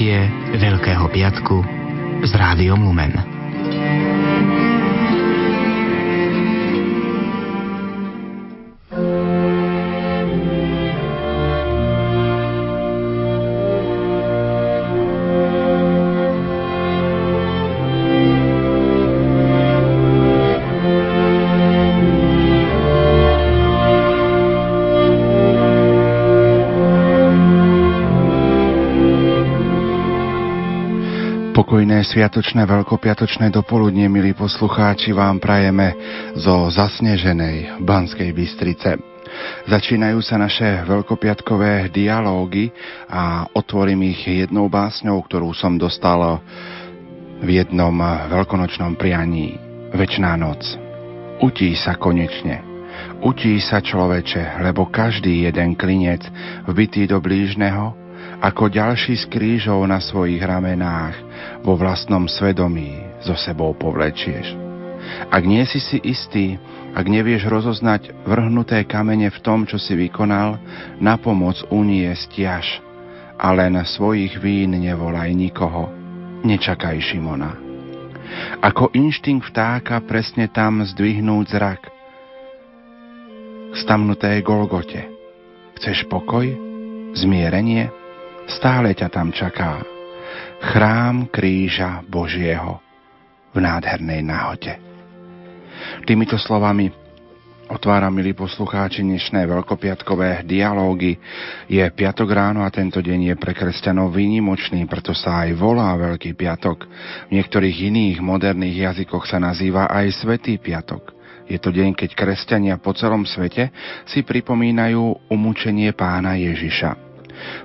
stretnutie Veľkého piatku s Rádiom Lumen. Sviatočné veľkopiatočné dopoludne, milí poslucháči, vám prajeme zo zasneženej Banskej Bystrice. Začínajú sa naše veľkopiatkové dialógy a otvorím ich jednou básňou, ktorú som dostal v jednom veľkonočnom prianí. Večná noc. Utí sa konečne. Utí sa človeče, lebo každý jeden klinec vbitý do blížneho ako ďalší z krížov na svojich ramenách vo vlastnom svedomí so sebou povlečieš. Ak nie si si istý, ak nevieš rozoznať vrhnuté kamene v tom, čo si vykonal, na pomoc unie stiaž a len svojich vín nevolaj nikoho. Nečakaj Šimona. Ako inštinkt vtáka presne tam zdvihnúť zrak k stamnuté Golgote. Chceš pokoj? Zmierenie? Stále ťa tam čaká. Chrám kríža Božieho v nádhernej náhote. Týmito slovami otvára, milí poslucháči, dnešné veľkopiatkové dialógy. Je piatok ráno a tento deň je pre kresťanov výnimočný, preto sa aj volá Veľký piatok. V niektorých iných moderných jazykoch sa nazýva aj Svetý piatok. Je to deň, keď kresťania po celom svete si pripomínajú umúčenie pána Ježiša.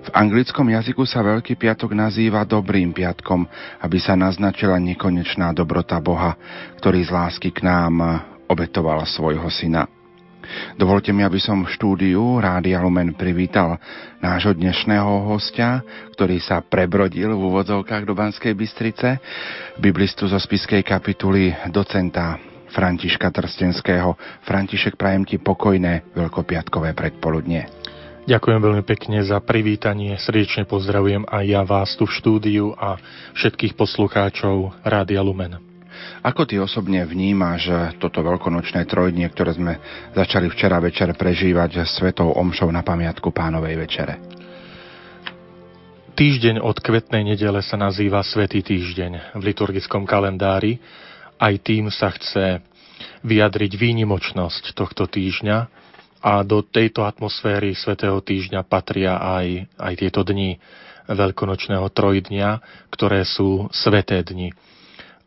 V anglickom jazyku sa Veľký piatok nazýva Dobrým piatkom, aby sa naznačila nekonečná dobrota Boha, ktorý z lásky k nám obetoval svojho syna. Dovolte mi, aby som v štúdiu Rádia Lumen privítal nášho dnešného hostia, ktorý sa prebrodil v úvodzovkách do Banskej Bystrice, biblistu zo spiskej kapituly docenta Františka Trstenského. František, prajem ti pokojné veľkopiatkové predpoludne. Ďakujem veľmi pekne za privítanie. Srdečne pozdravujem aj ja vás tu v štúdiu a všetkých poslucháčov Rádia Lumen. Ako ty osobne vnímaš toto veľkonočné trojdnie, ktoré sme začali včera večer prežívať svetou omšou na pamiatku pánovej večere? Týždeň od kvetnej nedele sa nazýva Svetý týždeň v liturgickom kalendári. Aj tým sa chce vyjadriť výnimočnosť tohto týždňa, a do tejto atmosféry Svetého týždňa patria aj, aj tieto dni veľkonočného trojdnia, ktoré sú sveté dni.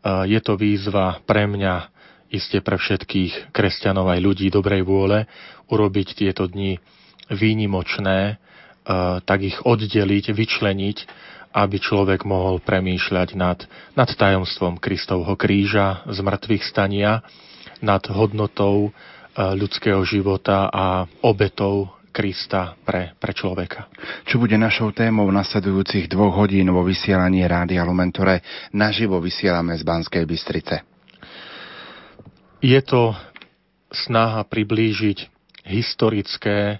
Je to výzva pre mňa, iste pre všetkých kresťanov aj ľudí dobrej vôle, urobiť tieto dni výnimočné, tak ich oddeliť, vyčleniť, aby človek mohol premýšľať nad, nad tajomstvom Kristovho kríža, z mŕtvych stania, nad hodnotou ľudského života a obetov Krista pre, pre človeka. Čo bude našou témou v nasledujúcich dvoch hodín vo vysielaní Rádia Lumen, ktoré naživo vysielame z Banskej Bystrice? Je to snaha priblížiť historické, e,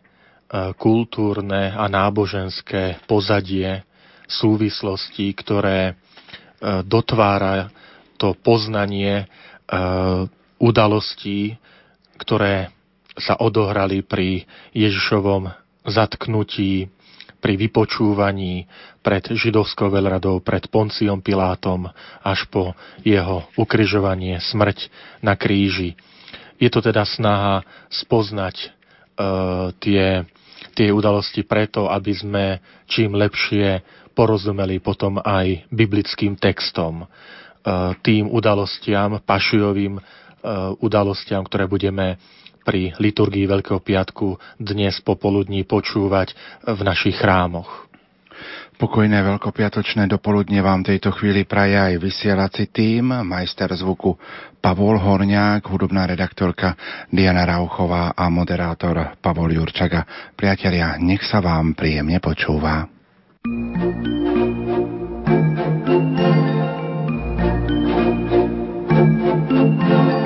kultúrne a náboženské pozadie súvislosti, ktoré e, dotvára to poznanie udalostí, ktoré sa odohrali pri Ježišovom zatknutí, pri vypočúvaní pred židovskou veľradou, pred Ponciom Pilátom, až po jeho ukryžovanie, smrť na kríži. Je to teda snaha spoznať e, tie, tie udalosti preto, aby sme čím lepšie porozumeli potom aj biblickým textom, e, tým udalostiam, pašujovým udalostiam, ktoré budeme pri liturgii Veľkého piatku dnes popoludní počúvať v našich chrámoch. Pokojné veľkopiatočné dopoludne vám tejto chvíli praje aj vysielací tým, majster zvuku Pavol Horňák, hudobná redaktorka Diana Rauchová a moderátor Pavol Jurčaga. Priatelia, nech sa vám príjemne počúva. thank you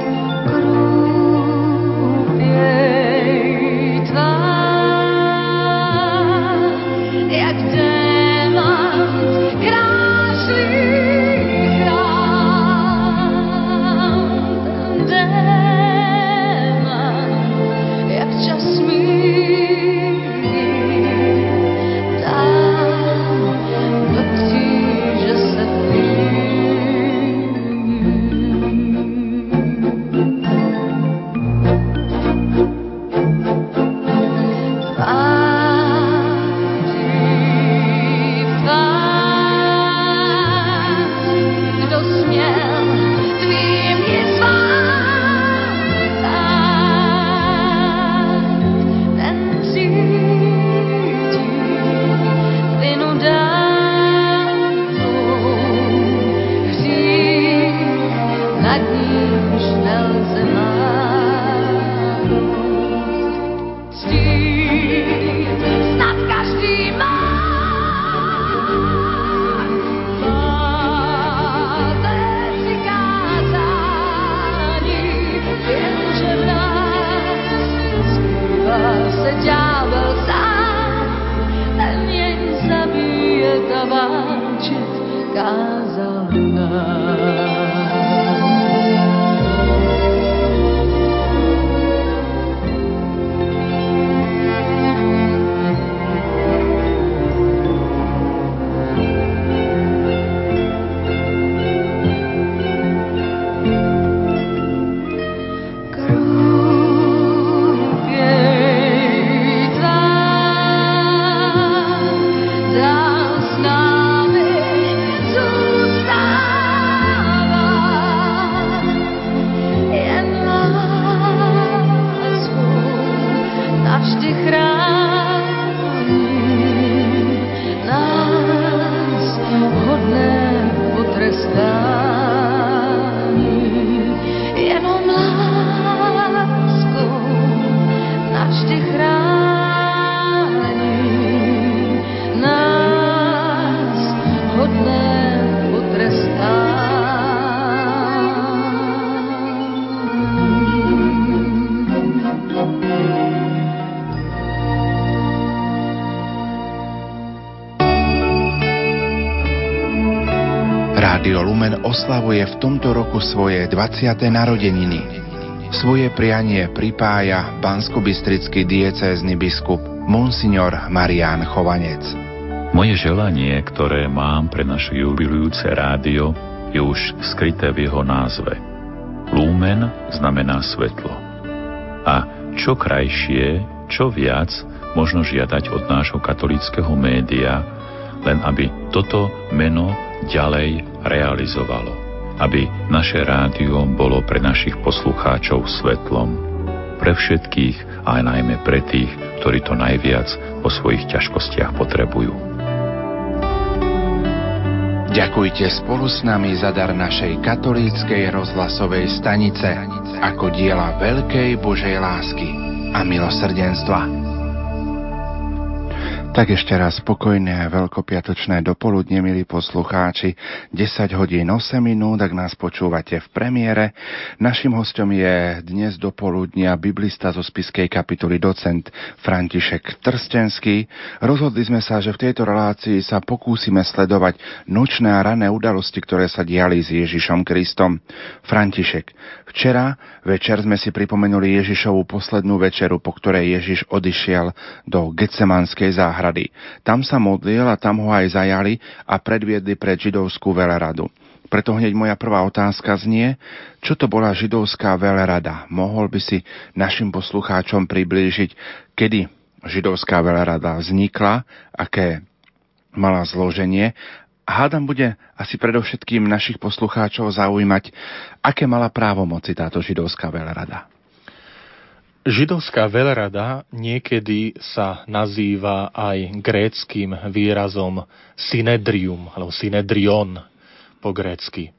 oslavuje v tomto roku svoje 20. narodeniny. Svoje prianie pripája bansko-bystrický diecézny biskup Monsignor Marián Chovanec. Moje želanie, ktoré mám pre naše jubilujúce rádio, je už skryté v jeho názve. Lumen znamená svetlo. A čo krajšie, čo viac možno žiadať od nášho katolického média, len aby toto meno ďalej realizovalo. Aby naše rádio bolo pre našich poslucháčov svetlom. Pre všetkých, a najmä pre tých, ktorí to najviac po svojich ťažkostiach potrebujú. Ďakujte spolu s nami za dar našej katolíckej rozhlasovej stanice ako diela veľkej Božej lásky a milosrdenstva. Tak ešte raz spokojné veľkopiatočné dopoludne, milí poslucháči. 10 hodín 8 minút, ak nás počúvate v premiére. Našim hostom je dnes dopoludnia biblista zo spiskej kapitoly docent František Trstenský. Rozhodli sme sa, že v tejto relácii sa pokúsime sledovať nočné a rané udalosti, ktoré sa diali s Ježišom Kristom. František, včera večer sme si pripomenuli Ježišovú poslednú večeru, po ktorej Ježiš odišiel do Getsemanskej záhrady. Tam sa modlil a tam ho aj zajali a predviedli pred židovskú veleradu. Preto hneď moja prvá otázka znie, čo to bola židovská velerada? Mohol by si našim poslucháčom priblížiť, kedy židovská velerada vznikla, aké mala zloženie hádam bude asi predovšetkým našich poslucháčov zaujímať, aké mala právomoci táto židovská veľrada. Židovská veľrada niekedy sa nazýva aj gréckým výrazom synedrium, alebo synedrion po grécky.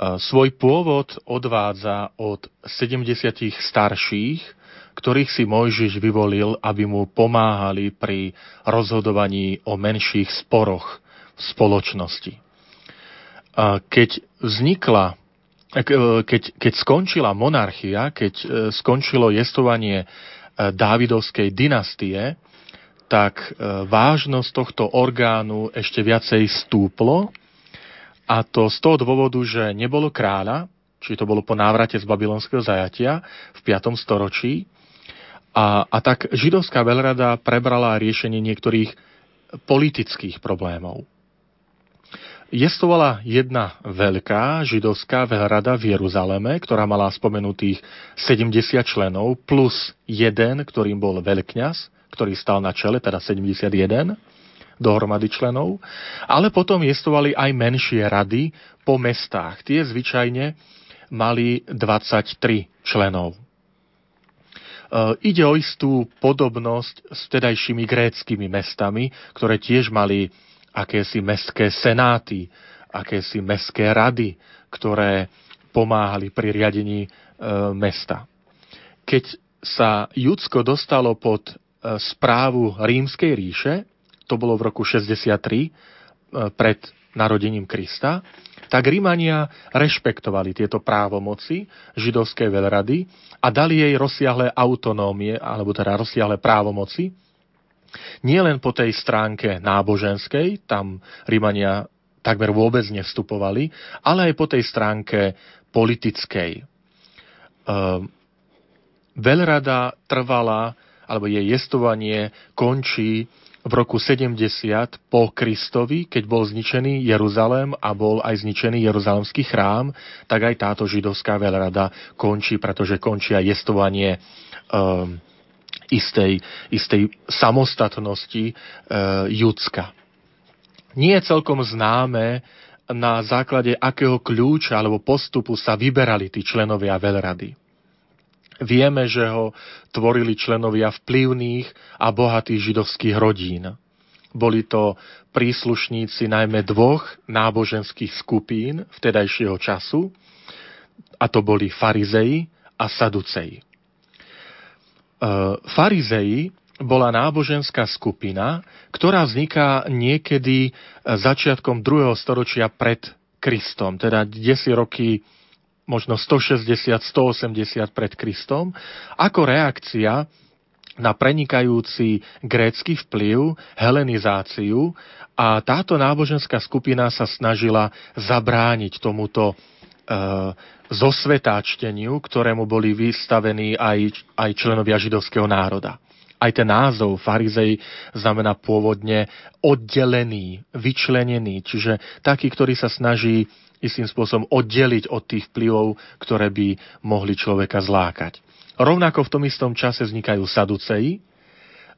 Svoj pôvod odvádza od 70 starších, ktorých si Mojžiš vyvolil, aby mu pomáhali pri rozhodovaní o menších sporoch spoločnosti. Keď vznikla E, keď, keď skončila monarchia, keď e, skončilo jestovanie e, Dávidovskej dynastie, tak vážnosť tohto orgánu ešte viacej stúplo a to z toho dôvodu, že nebolo kráľa, či to bolo po návrate z babylonského zajatia v 5. storočí, a, a tak židovská veľrada prebrala riešenie niektorých politických problémov. Jestovala jedna veľká židovská veľrada v Jeruzaleme, ktorá mala spomenutých 70 členov, plus jeden, ktorým bol veľkňaz, ktorý stal na čele, teda 71 dohromady členov. Ale potom jestovali aj menšie rady po mestách. Tie zvyčajne mali 23 členov. E, ide o istú podobnosť s vtedajšími gréckými mestami, ktoré tiež mali akési mestské senáty, akési mestské rady, ktoré pomáhali pri riadení e, mesta. Keď sa Judsko dostalo pod e, správu Rímskej ríše, to bolo v roku 63 e, pred narodením Krista, tak Rímania rešpektovali tieto právomoci židovskej veľrady a dali jej rozsiahle autonómie, alebo teda rozsiahle právomoci, nie len po tej stránke náboženskej, tam Rímania takmer vôbec nevstupovali, ale aj po tej stránke politickej. Ehm, veľrada trvala, alebo jej jestovanie končí v roku 70 po Kristovi, keď bol zničený Jeruzalém a bol aj zničený Jeruzalemský chrám, tak aj táto židovská veľrada končí, pretože končí aj jestovanie um, istej, istej samostatnosti uh, Judska. Nie je celkom známe, na základe akého kľúča alebo postupu sa vyberali tí členovia veľrady. Vieme, že ho tvorili členovia vplyvných a bohatých židovských rodín. Boli to príslušníci najmä dvoch náboženských skupín vtedajšieho času, a to boli farizei a saduceji. E, farizei bola náboženská skupina, ktorá vzniká niekedy začiatkom druhého storočia pred Kristom, teda 10 roky možno 160-180 pred Kristom, ako reakcia na prenikajúci grécky vplyv, helenizáciu a táto náboženská skupina sa snažila zabrániť tomuto e, zosvetáčteniu, ktorému boli vystavení aj, aj členovia židovského národa. Aj ten názov farizej znamená pôvodne oddelený, vyčlenený, čiže taký, ktorý sa snaží istým spôsobom oddeliť od tých vplyvov, ktoré by mohli človeka zlákať. Rovnako v tom istom čase vznikajú saduceji.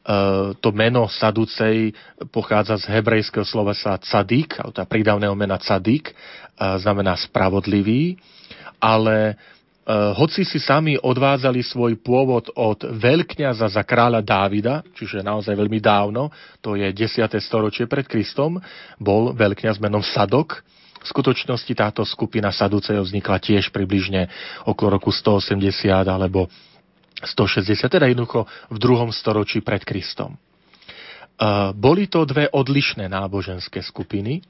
E, to meno saducej pochádza z hebrejského slovesa cadik, tá prídavného mena cadik, e, znamená spravodlivý, ale e, hoci si sami odvádzali svoj pôvod od veľkňaza za kráľa Dávida, čiže naozaj veľmi dávno, to je 10. storočie pred Kristom, bol veľkňaz menom Sadok, v skutočnosti táto skupina Saducejov vznikla tiež približne okolo roku 180 alebo 160, teda jednoducho v druhom storočí pred Kristom. Boli to dve odlišné náboženské skupiny,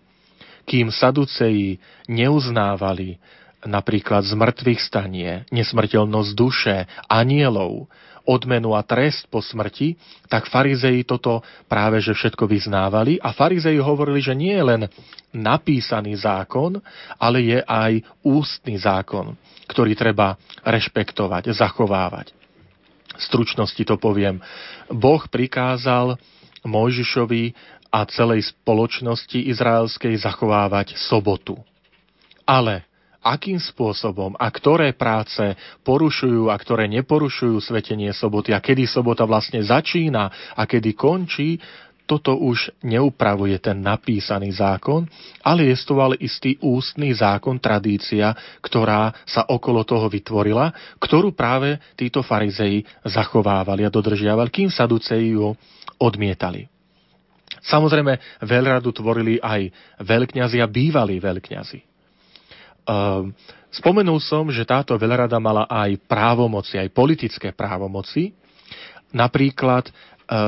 kým Saduceji neuznávali napríklad zmrtvých stanie, nesmrteľnosť duše, anielov, odmenu a trest po smrti, tak farizeji toto práve že všetko vyznávali a farizeji hovorili, že nie je len napísaný zákon, ale je aj ústny zákon, ktorý treba rešpektovať, zachovávať. Stručnosti to poviem. Boh prikázal Mojžišovi a celej spoločnosti izraelskej zachovávať sobotu. Ale akým spôsobom a ktoré práce porušujú a ktoré neporušujú svetenie soboty a kedy sobota vlastne začína a kedy končí, toto už neupravuje ten napísaný zákon, ale je to ale istý ústny zákon, tradícia, ktorá sa okolo toho vytvorila, ktorú práve títo farizeji zachovávali a dodržiavali, kým saduceji ju odmietali. Samozrejme, veľradu tvorili aj veľkňazi a bývalí veľkňazi. Ehm, spomenul som, že táto veľrada mala aj právomoci, aj politické právomoci. Napríklad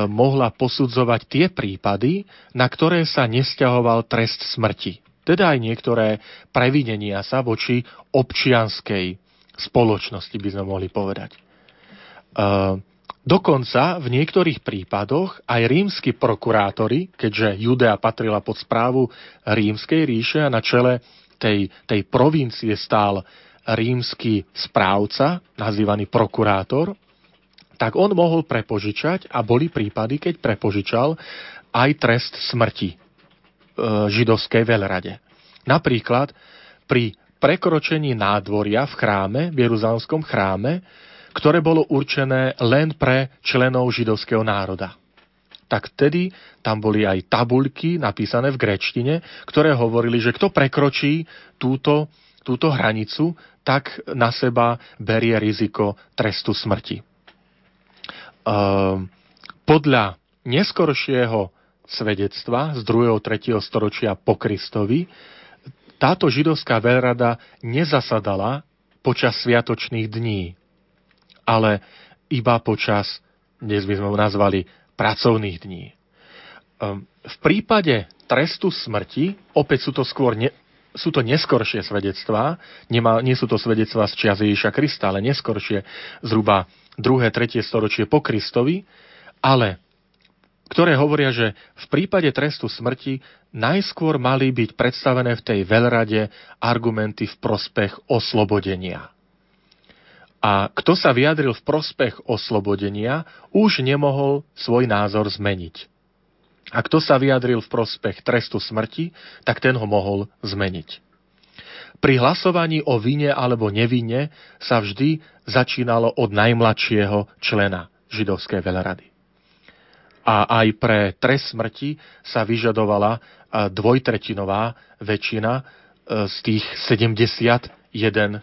mohla posudzovať tie prípady, na ktoré sa nesťahoval trest smrti. Teda aj niektoré previnenia sa voči občianskej spoločnosti, by sme mohli povedať. Ehm, dokonca v niektorých prípadoch aj rímsky prokurátori, keďže Judea patrila pod správu rímskej ríše a na čele tej, tej provincie stál rímsky správca, nazývaný prokurátor, tak on mohol prepožičať a boli prípady, keď prepožičal aj trest smrti e, židovskej veľrade. Napríklad pri prekročení nádvoria v chráme, v Jeruzalemskom chráme, ktoré bolo určené len pre členov židovského národa tak vtedy tam boli aj tabuľky napísané v grečtine, ktoré hovorili, že kto prekročí túto, túto hranicu, tak na seba berie riziko trestu smrti. Ehm, podľa neskoršieho svedectva z 2. 3. storočia po Kristovi táto židovská veľrada nezasadala počas sviatočných dní, ale iba počas, dnes by sme ho nazvali, pracovných dní. Ehm, v prípade trestu smrti, opäť sú to skôr ne, sú to neskoršie svedectvá, nie sú to svedectvá z čias Ježiša Krista, ale neskoršie zhruba 2. 3. storočie po Kristovi, ale ktoré hovoria, že v prípade trestu smrti najskôr mali byť predstavené v tej veľrade argumenty v prospech oslobodenia. A kto sa vyjadril v prospech oslobodenia, už nemohol svoj názor zmeniť. A kto sa vyjadril v prospech trestu smrti, tak ten ho mohol zmeniť. Pri hlasovaní o vine alebo nevine sa vždy začínalo od najmladšieho člena židovskej veľrady. A aj pre trest smrti sa vyžadovala dvojtretinová väčšina e, z tých 71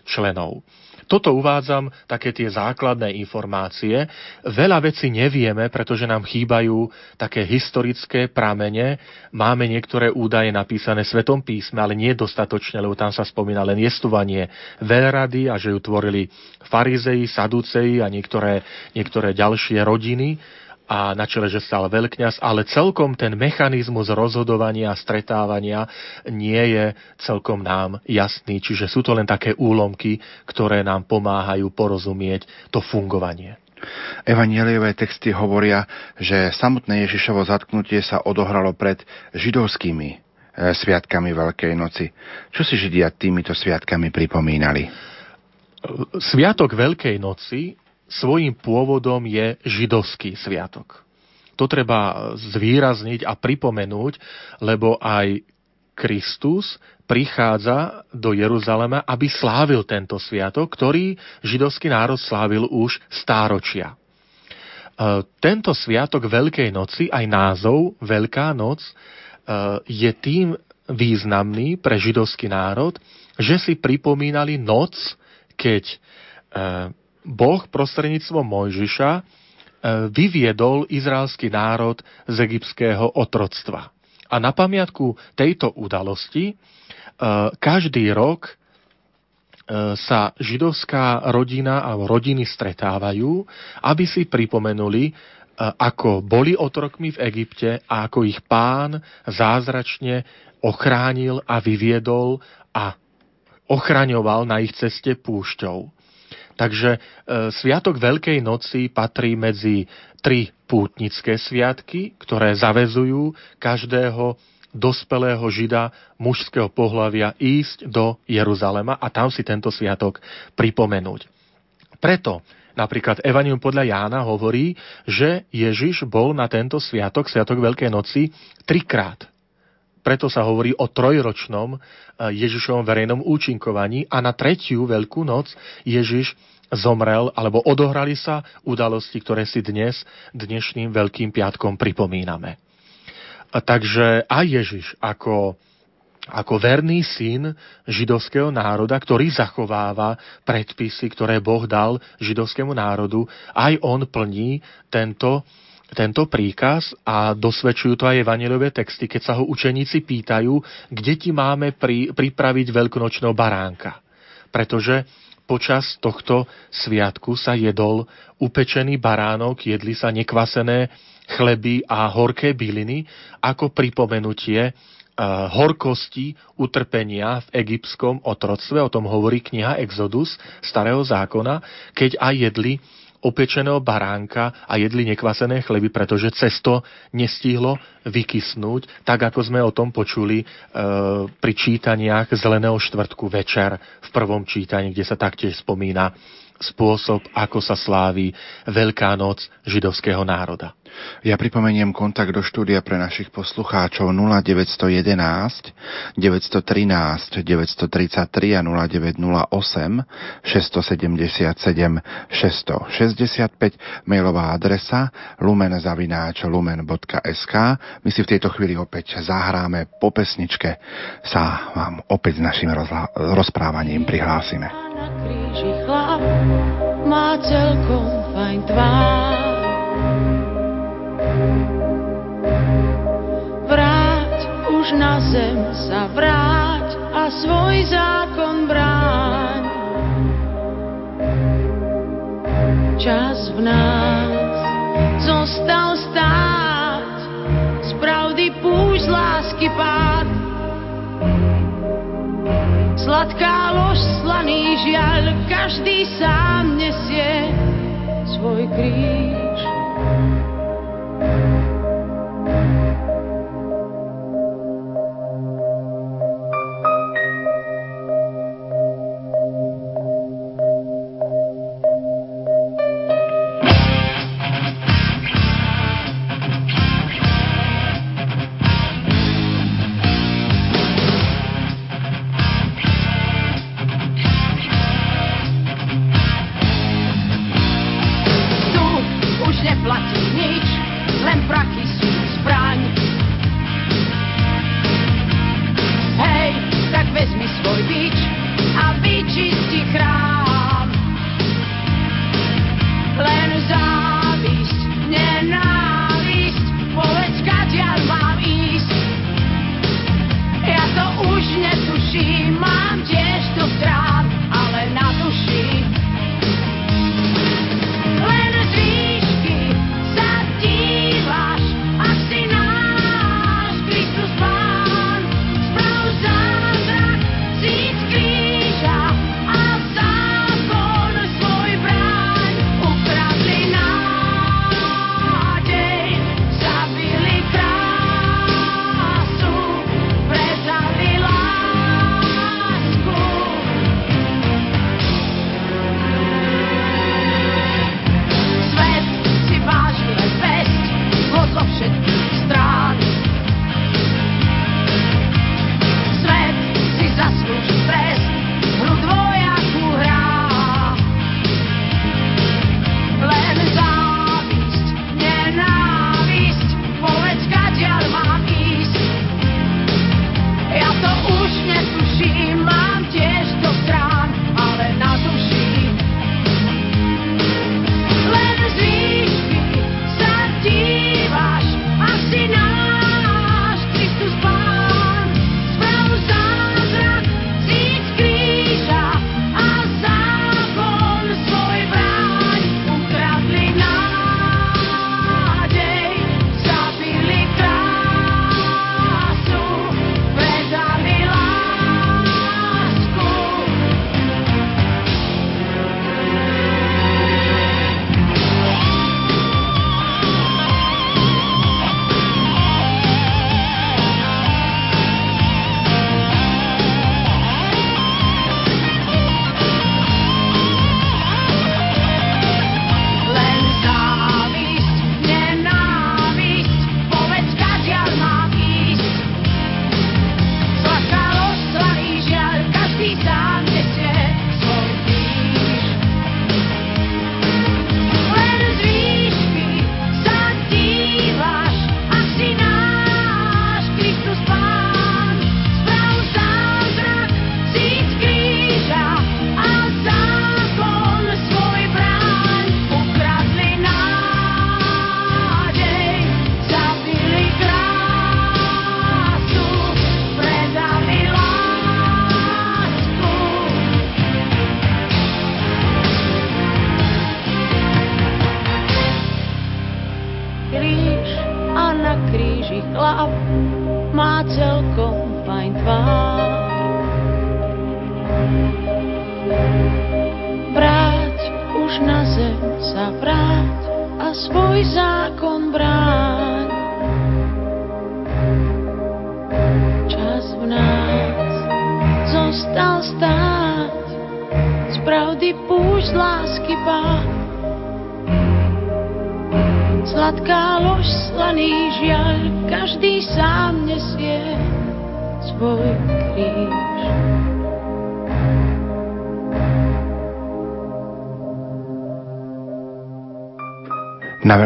členov. Toto uvádzam také tie základné informácie. Veľa vecí nevieme, pretože nám chýbajú také historické pramene. Máme niektoré údaje napísané v Svetom písme, ale nie dostatočne, lebo tam sa spomína len jestuvanie veľrady a že ju tvorili farizei, saduceji a niektoré, niektoré ďalšie rodiny a na čele, že stal veľkňaz, ale celkom ten mechanizmus rozhodovania a stretávania nie je celkom nám jasný, čiže sú to len také úlomky, ktoré nám pomáhajú porozumieť to fungovanie. Evangeliové texty hovoria, že samotné Ježišovo zatknutie sa odohralo pred židovskými e, sviatkami Veľkej noci. Čo si Židia týmito sviatkami pripomínali? Sviatok Veľkej noci svojím pôvodom je židovský sviatok. To treba zvýrazniť a pripomenúť, lebo aj Kristus prichádza do Jeruzalema, aby slávil tento sviatok, ktorý židovský národ slávil už stáročia. E, tento sviatok Veľkej noci, aj názov Veľká noc, e, je tým významný pre židovský národ, že si pripomínali noc, keď e, Boh prostredníctvom Mojžiša e, vyviedol izraelský národ z egyptského otroctva. A na pamiatku tejto udalosti e, každý rok e, sa židovská rodina alebo rodiny stretávajú, aby si pripomenuli, ako boli otrokmi v Egypte a ako ich pán zázračne ochránil a vyviedol a ochraňoval na ich ceste púšťou. Takže e, Sviatok Veľkej noci patrí medzi tri pútnické sviatky, ktoré zavezujú každého dospelého žida mužského pohľavia ísť do Jeruzalema a tam si tento sviatok pripomenúť. Preto Napríklad Evanium podľa Jána hovorí, že Ježiš bol na tento sviatok, sviatok Veľkej noci, trikrát. Preto sa hovorí o trojročnom e, Ježišovom verejnom účinkovaní a na tretiu Veľkú noc Ježiš zomrel, alebo odohrali sa udalosti, ktoré si dnes, dnešným Veľkým piatkom pripomíname. Takže aj Ježiš ako, ako verný syn židovského národa, ktorý zachováva predpisy, ktoré Boh dal židovskému národu, aj on plní tento, tento príkaz a dosvedčujú to aj evangelové texty, keď sa ho učeníci pýtajú, kde ti máme pri, pripraviť veľkonočného baránka. Pretože počas tohto sviatku sa jedol upečený baránok, jedli sa nekvasené chleby a horké byliny ako pripomenutie uh, horkosti utrpenia v egyptskom otroctve, o tom hovorí kniha Exodus starého zákona, keď aj jedli opečeného baránka a jedli nekvasené chleby, pretože cesto nestihlo vykysnúť, tak ako sme o tom počuli e, pri čítaniach Zeleného štvrtku večer v prvom čítaní, kde sa taktiež spomína spôsob, ako sa slávi Veľká noc židovského národa. Ja pripomeniem kontakt do štúdia pre našich poslucháčov 0911 913 933 a 0908 677 665 mailová adresa lumenzavináč lumen.sk My si v tejto chvíli opäť zahráme po pesničke sa vám opäť s našim rozprávaním prihlásime. Na kríži chlap má celkom fajn tvár Vráť už na zem sa vráť a svoj zákon bráň. Čas v nás zostal stáť, z pravdy púšť lásky pád. Sladká lož, slaný žiaľ, každý sám nesie svoj kríž.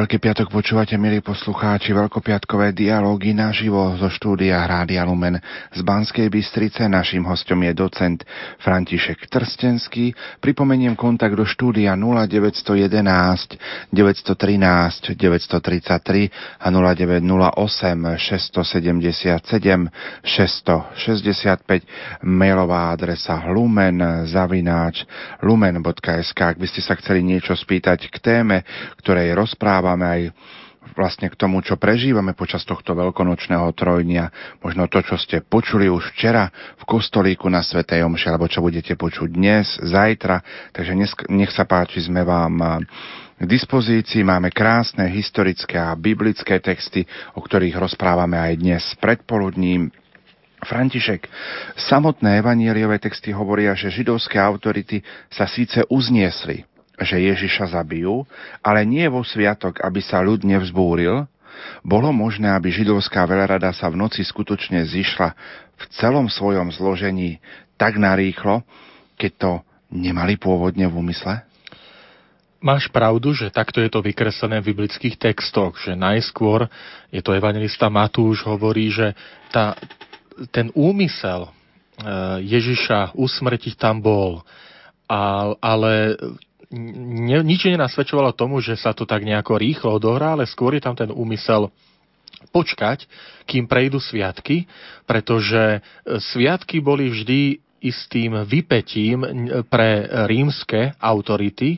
Veľký piatok počúvate, milí poslucháči, veľkopiatkové dialógy naživo zo štúdia Rádia Lumen z Banskej Bystrice. Naším hostom je docent František Trstenský. Pripomeniem kontakt do štúdia 0911 913 933 a 0908 677 665 mailová adresa lumen zavináč lumen.sk Ak by ste sa chceli niečo spýtať k téme, ktorej rozprávame rozprávame aj vlastne k tomu, čo prežívame počas tohto veľkonočného trojnia, možno to, čo ste počuli už včera v kostolíku na Svetej Omši, alebo čo budete počuť dnes, zajtra. Takže nech sa páči, sme vám k dispozícii. Máme krásne historické a biblické texty, o ktorých rozprávame aj dnes predpoludním. František, samotné evanieliové texty hovoria, že židovské autority sa síce uzniesli, že Ježiša zabijú, ale nie vo sviatok, aby sa ľud nevzbúril, bolo možné, aby židovská veľrada sa v noci skutočne zišla v celom svojom zložení tak narýchlo, keď to nemali pôvodne v úmysle? Máš pravdu, že takto je to vykreslené v biblických textoch, že najskôr je to evangelista Matúš hovorí, že tá, ten úmysel e, Ježiša usmrtiť tam bol, ale ne, nič nenasvedčovalo tomu, že sa to tak nejako rýchlo odohrá, ale skôr je tam ten úmysel počkať, kým prejdú sviatky, pretože e, sviatky boli vždy istým vypetím pre rímske autority,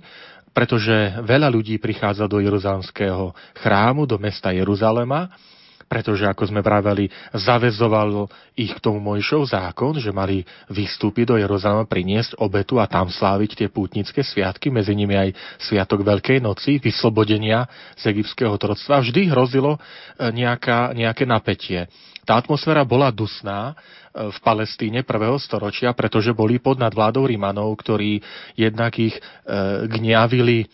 pretože veľa ľudí prichádza do Jeruzalemského chrámu, do mesta Jeruzalema pretože, ako sme vraveli, zavezoval ich k tomu Mojšov zákon, že mali vystúpiť do Jeruzalema, priniesť obetu a tam sláviť tie pútnické sviatky, medzi nimi aj Sviatok Veľkej noci, vyslobodenia z egyptského troctva. Vždy hrozilo e, nejaká, nejaké napätie. Tá atmosféra bola dusná e, v Palestíne prvého storočia, pretože boli pod nadvládou Rimanov, ktorí jednak ich e, gňavili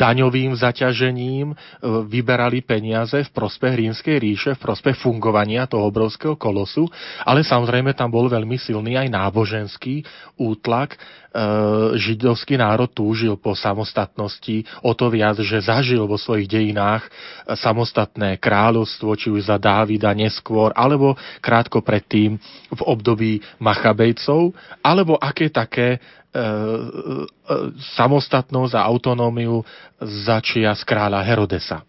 daňovým zaťažením e, vyberali peniaze v prospech rímskej ríše, v prospech fungovania toho obrovského kolosu, ale samozrejme tam bol veľmi silný aj náboženský útlak. E, židovský národ túžil po samostatnosti o to viac, že zažil vo svojich dejinách samostatné kráľovstvo, či už za Dávida neskôr, alebo krátko predtým v období Machabejcov, alebo aké také E, e, samostatnosť a autonómiu začia z kráľa Herodesa.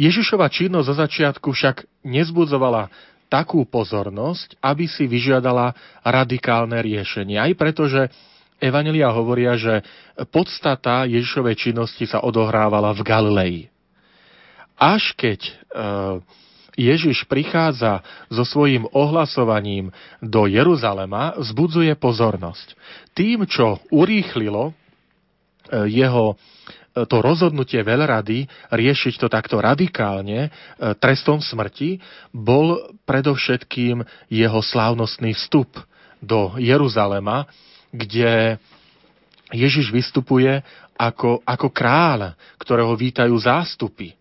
Ježišova činnosť za začiatku však nezbudzovala takú pozornosť, aby si vyžiadala radikálne riešenie. Aj preto, že Evanelia hovoria, že podstata Ježišovej činnosti sa odohrávala v Galilei. Až keď e, Ježiš prichádza so svojím ohlasovaním do Jeruzalema, vzbudzuje pozornosť. Tým, čo urýchlilo e, jeho e, to rozhodnutie veľrady riešiť to takto radikálne e, trestom smrti, bol predovšetkým jeho slávnostný vstup do Jeruzalema, kde Ježiš vystupuje ako, ako kráľ, ktorého vítajú zástupy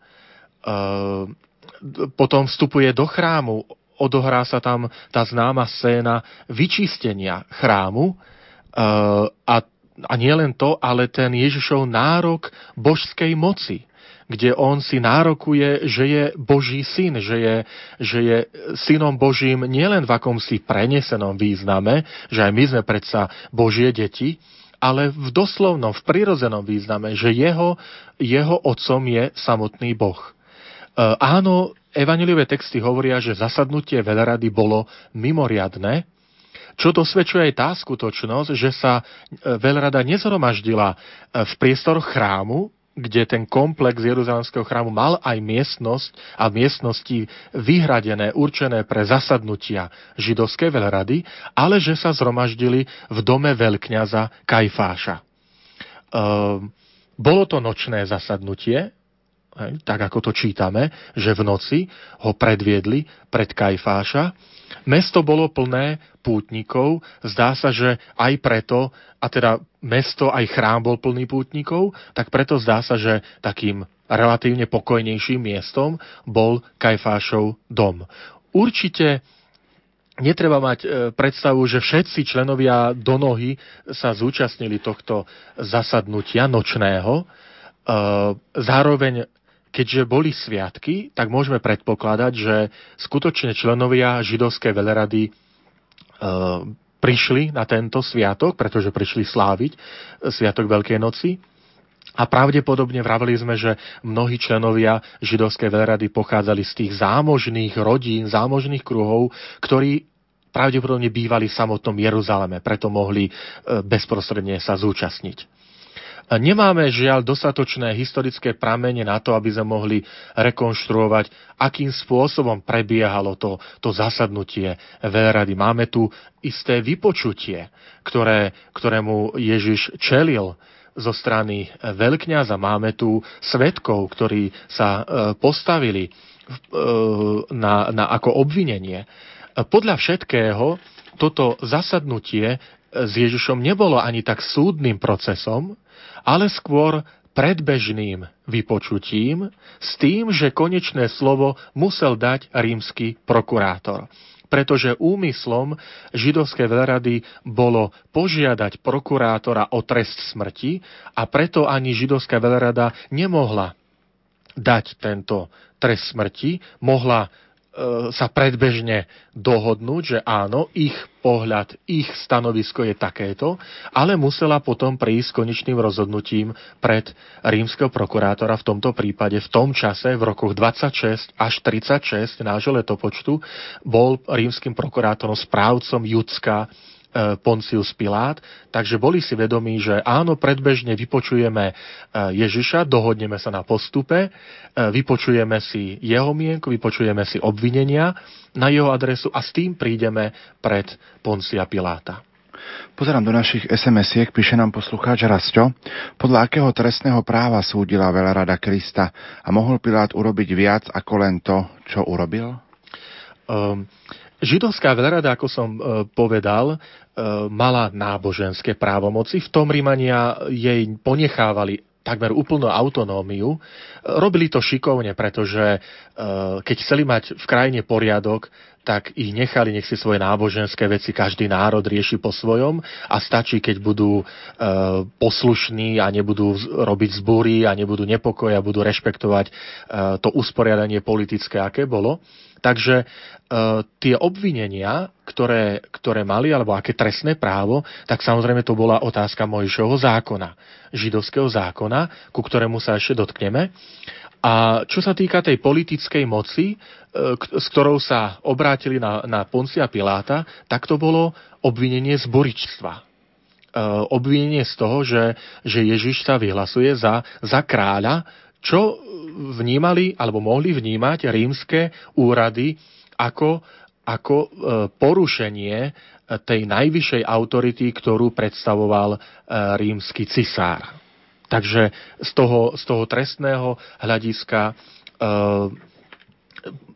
potom vstupuje do chrámu, odohrá sa tam tá známa scéna vyčistenia chrámu uh, a, a nie len to, ale ten Ježišov nárok božskej moci kde on si nárokuje, že je Boží syn, že je, že je synom Božím nielen v akomsi prenesenom význame, že aj my sme predsa Božie deti, ale v doslovnom, v prirodzenom význame, že jeho, jeho otcom je samotný Boh. E, áno, evaniliové texty hovoria, že zasadnutie veľrady bolo mimoriadne, čo dosvedčuje aj tá skutočnosť, že sa e, veľrada nezhromaždila e, v priestor chrámu, kde ten komplex Jeruzalemského chrámu mal aj miestnosť a miestnosti vyhradené, určené pre zasadnutia židovskej veľrady, ale že sa zhromaždili v dome veľkňaza Kajfáša. Ehm, bolo to nočné zasadnutie, tak ako to čítame, že v noci ho predviedli pred Kajfáša. Mesto bolo plné pútnikov, zdá sa, že aj preto, a teda mesto aj chrám bol plný pútnikov, tak preto zdá sa, že takým relatívne pokojnejším miestom bol Kajfášov dom. Určite netreba mať e, predstavu, že všetci členovia do nohy sa zúčastnili tohto zasadnutia nočného, zároveň keďže boli sviatky, tak môžeme predpokladať, že skutočne členovia židovskej velerady prišli na tento sviatok, pretože prišli sláviť sviatok Veľkej noci a pravdepodobne vraveli sme, že mnohí členovia židovskej veľrady pochádzali z tých zámožných rodín, zámožných kruhov, ktorí pravdepodobne bývali v samotnom Jeruzaleme, preto mohli e, bezprostredne sa zúčastniť. Nemáme žiaľ dostatočné historické pramene na to, aby sme mohli rekonštruovať, akým spôsobom prebiehalo to, to zasadnutie veľrady. Máme tu isté vypočutie, ktoré, ktorému Ježiš čelil zo strany veľkňaza. Máme tu svetkov, ktorí sa e, postavili e, na, na, ako obvinenie. Podľa všetkého toto zasadnutie s Ježišom nebolo ani tak súdnym procesom, ale skôr predbežným vypočutím s tým, že konečné slovo musel dať rímsky prokurátor. Pretože úmyslom židovskej veľrady bolo požiadať prokurátora o trest smrti a preto ani židovská veľrada nemohla dať tento trest smrti, mohla sa predbežne dohodnúť, že áno, ich pohľad, ich stanovisko je takéto, ale musela potom prísť konečným rozhodnutím pred rímskeho prokurátora v tomto prípade. V tom čase, v rokoch 26 až 36 nášho letopočtu, bol rímskym prokurátorom správcom Judska E, Poncius Pilát, takže boli si vedomí, že áno, predbežne vypočujeme e, Ježiša, dohodneme sa na postupe, e, vypočujeme si jeho mienku, vypočujeme si obvinenia na jeho adresu a s tým prídeme pred Poncia Piláta. Pozerám do našich SMS-iek, píše nám poslucháč Rasto, podľa akého trestného práva súdila veľrada Krista a mohol Pilát urobiť viac ako len to, čo urobil? Um, Židovská veľrada, ako som e, povedal, e, mala náboženské právomoci. V tom Rímania jej ponechávali takmer úplnú autonómiu. Robili to šikovne, pretože e, keď chceli mať v krajine poriadok, tak ich nechali, nech si svoje náboženské veci každý národ rieši po svojom a stačí, keď budú e, poslušní a nebudú robiť zbúry a nebudú nepokoj a budú rešpektovať e, to usporiadanie politické, aké bolo. Takže e, tie obvinenia, ktoré, ktoré mali, alebo aké trestné právo, tak samozrejme to bola otázka Mojšovho zákona, židovského zákona, ku ktorému sa ešte dotkneme. A čo sa týka tej politickej moci, e, s ktorou sa obrátili na, na Poncia Piláta, tak to bolo obvinenie z boričstva. E, obvinenie z toho, že, že Ježiš sa vyhlasuje za, za kráľa, čo vnímali alebo mohli vnímať rímske úrady ako, ako e, porušenie tej najvyššej autority, ktorú predstavoval rímsky cisár. Takže z toho, z toho trestného hľadiska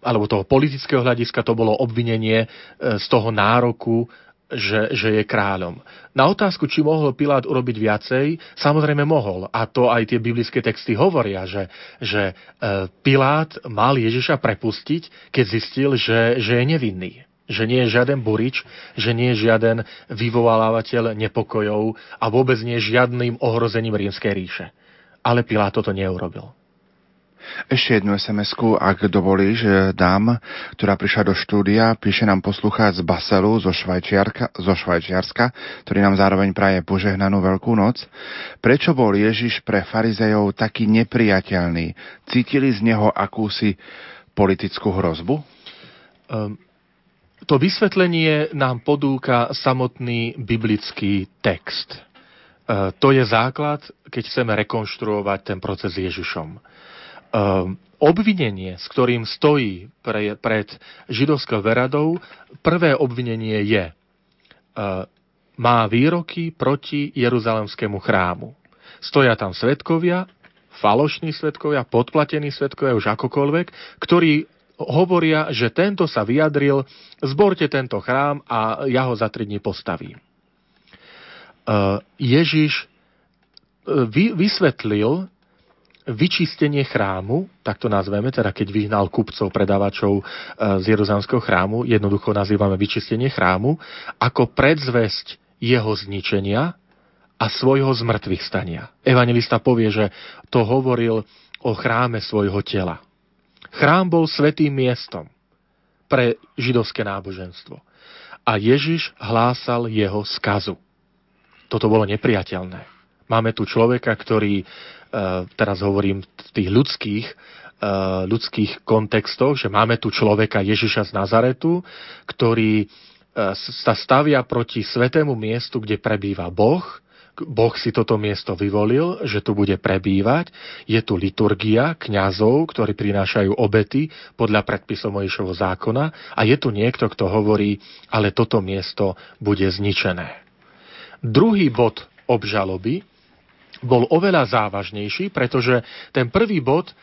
alebo toho politického hľadiska to bolo obvinenie z toho nároku, že, že je kráľom. Na otázku, či mohol Pilát urobiť viacej, samozrejme mohol. A to aj tie biblické texty hovoria, že, že eh, Pilát mal Ježiša prepustiť, keď zistil, že, že je nevinný že nie je žiaden burič, že nie je žiaden vyvolávateľ nepokojov a vôbec nie je žiadnym ohrozením rímskej ríše. Ale Pilát toto neurobil. Ešte jednu sms ak dovolíš, dám, ktorá prišla do štúdia, píše nám poslucháč z Baselu, zo, zo Švajčiarska, ktorý nám zároveň praje požehnanú Veľkú noc. Prečo bol Ježiš pre farizejov taký nepriateľný? Cítili z neho akúsi politickú hrozbu? Um, to vysvetlenie nám podúka samotný biblický text. E, to je základ, keď chceme rekonštruovať ten proces Ježišom. E, obvinenie, s ktorým stojí pre, pred židovskou veradou, prvé obvinenie je, e, má výroky proti Jeruzalemskému chrámu. Stoja tam svetkovia, falošní svetkovia, podplatení svetkovia, už akokoľvek, ktorí hovoria, že tento sa vyjadril, zborte tento chrám a ja ho za tri dní postavím. E, Ježiš e, vysvetlil vyčistenie chrámu, tak to nazveme, teda keď vyhnal kupcov, predávačov e, z Jeruzalemského chrámu, jednoducho nazývame vyčistenie chrámu, ako predzvesť jeho zničenia a svojho zmrtvých stania. Evangelista povie, že to hovoril o chráme svojho tela. Chrám bol svetým miestom pre židovské náboženstvo. A Ježiš hlásal jeho skazu. Toto bolo nepriateľné. Máme tu človeka, ktorý, e, teraz hovorím v tých ľudských, e, ľudských kontextoch, že máme tu človeka Ježiša z Nazaretu, ktorý e, sa stavia proti svetému miestu, kde prebýva Boh Boh si toto miesto vyvolil, že tu bude prebývať. Je tu liturgia kňazov, ktorí prinášajú obety podľa predpisov Mojšovho zákona a je tu niekto, kto hovorí, ale toto miesto bude zničené. Druhý bod obžaloby bol oveľa závažnejší, pretože ten prvý bod e,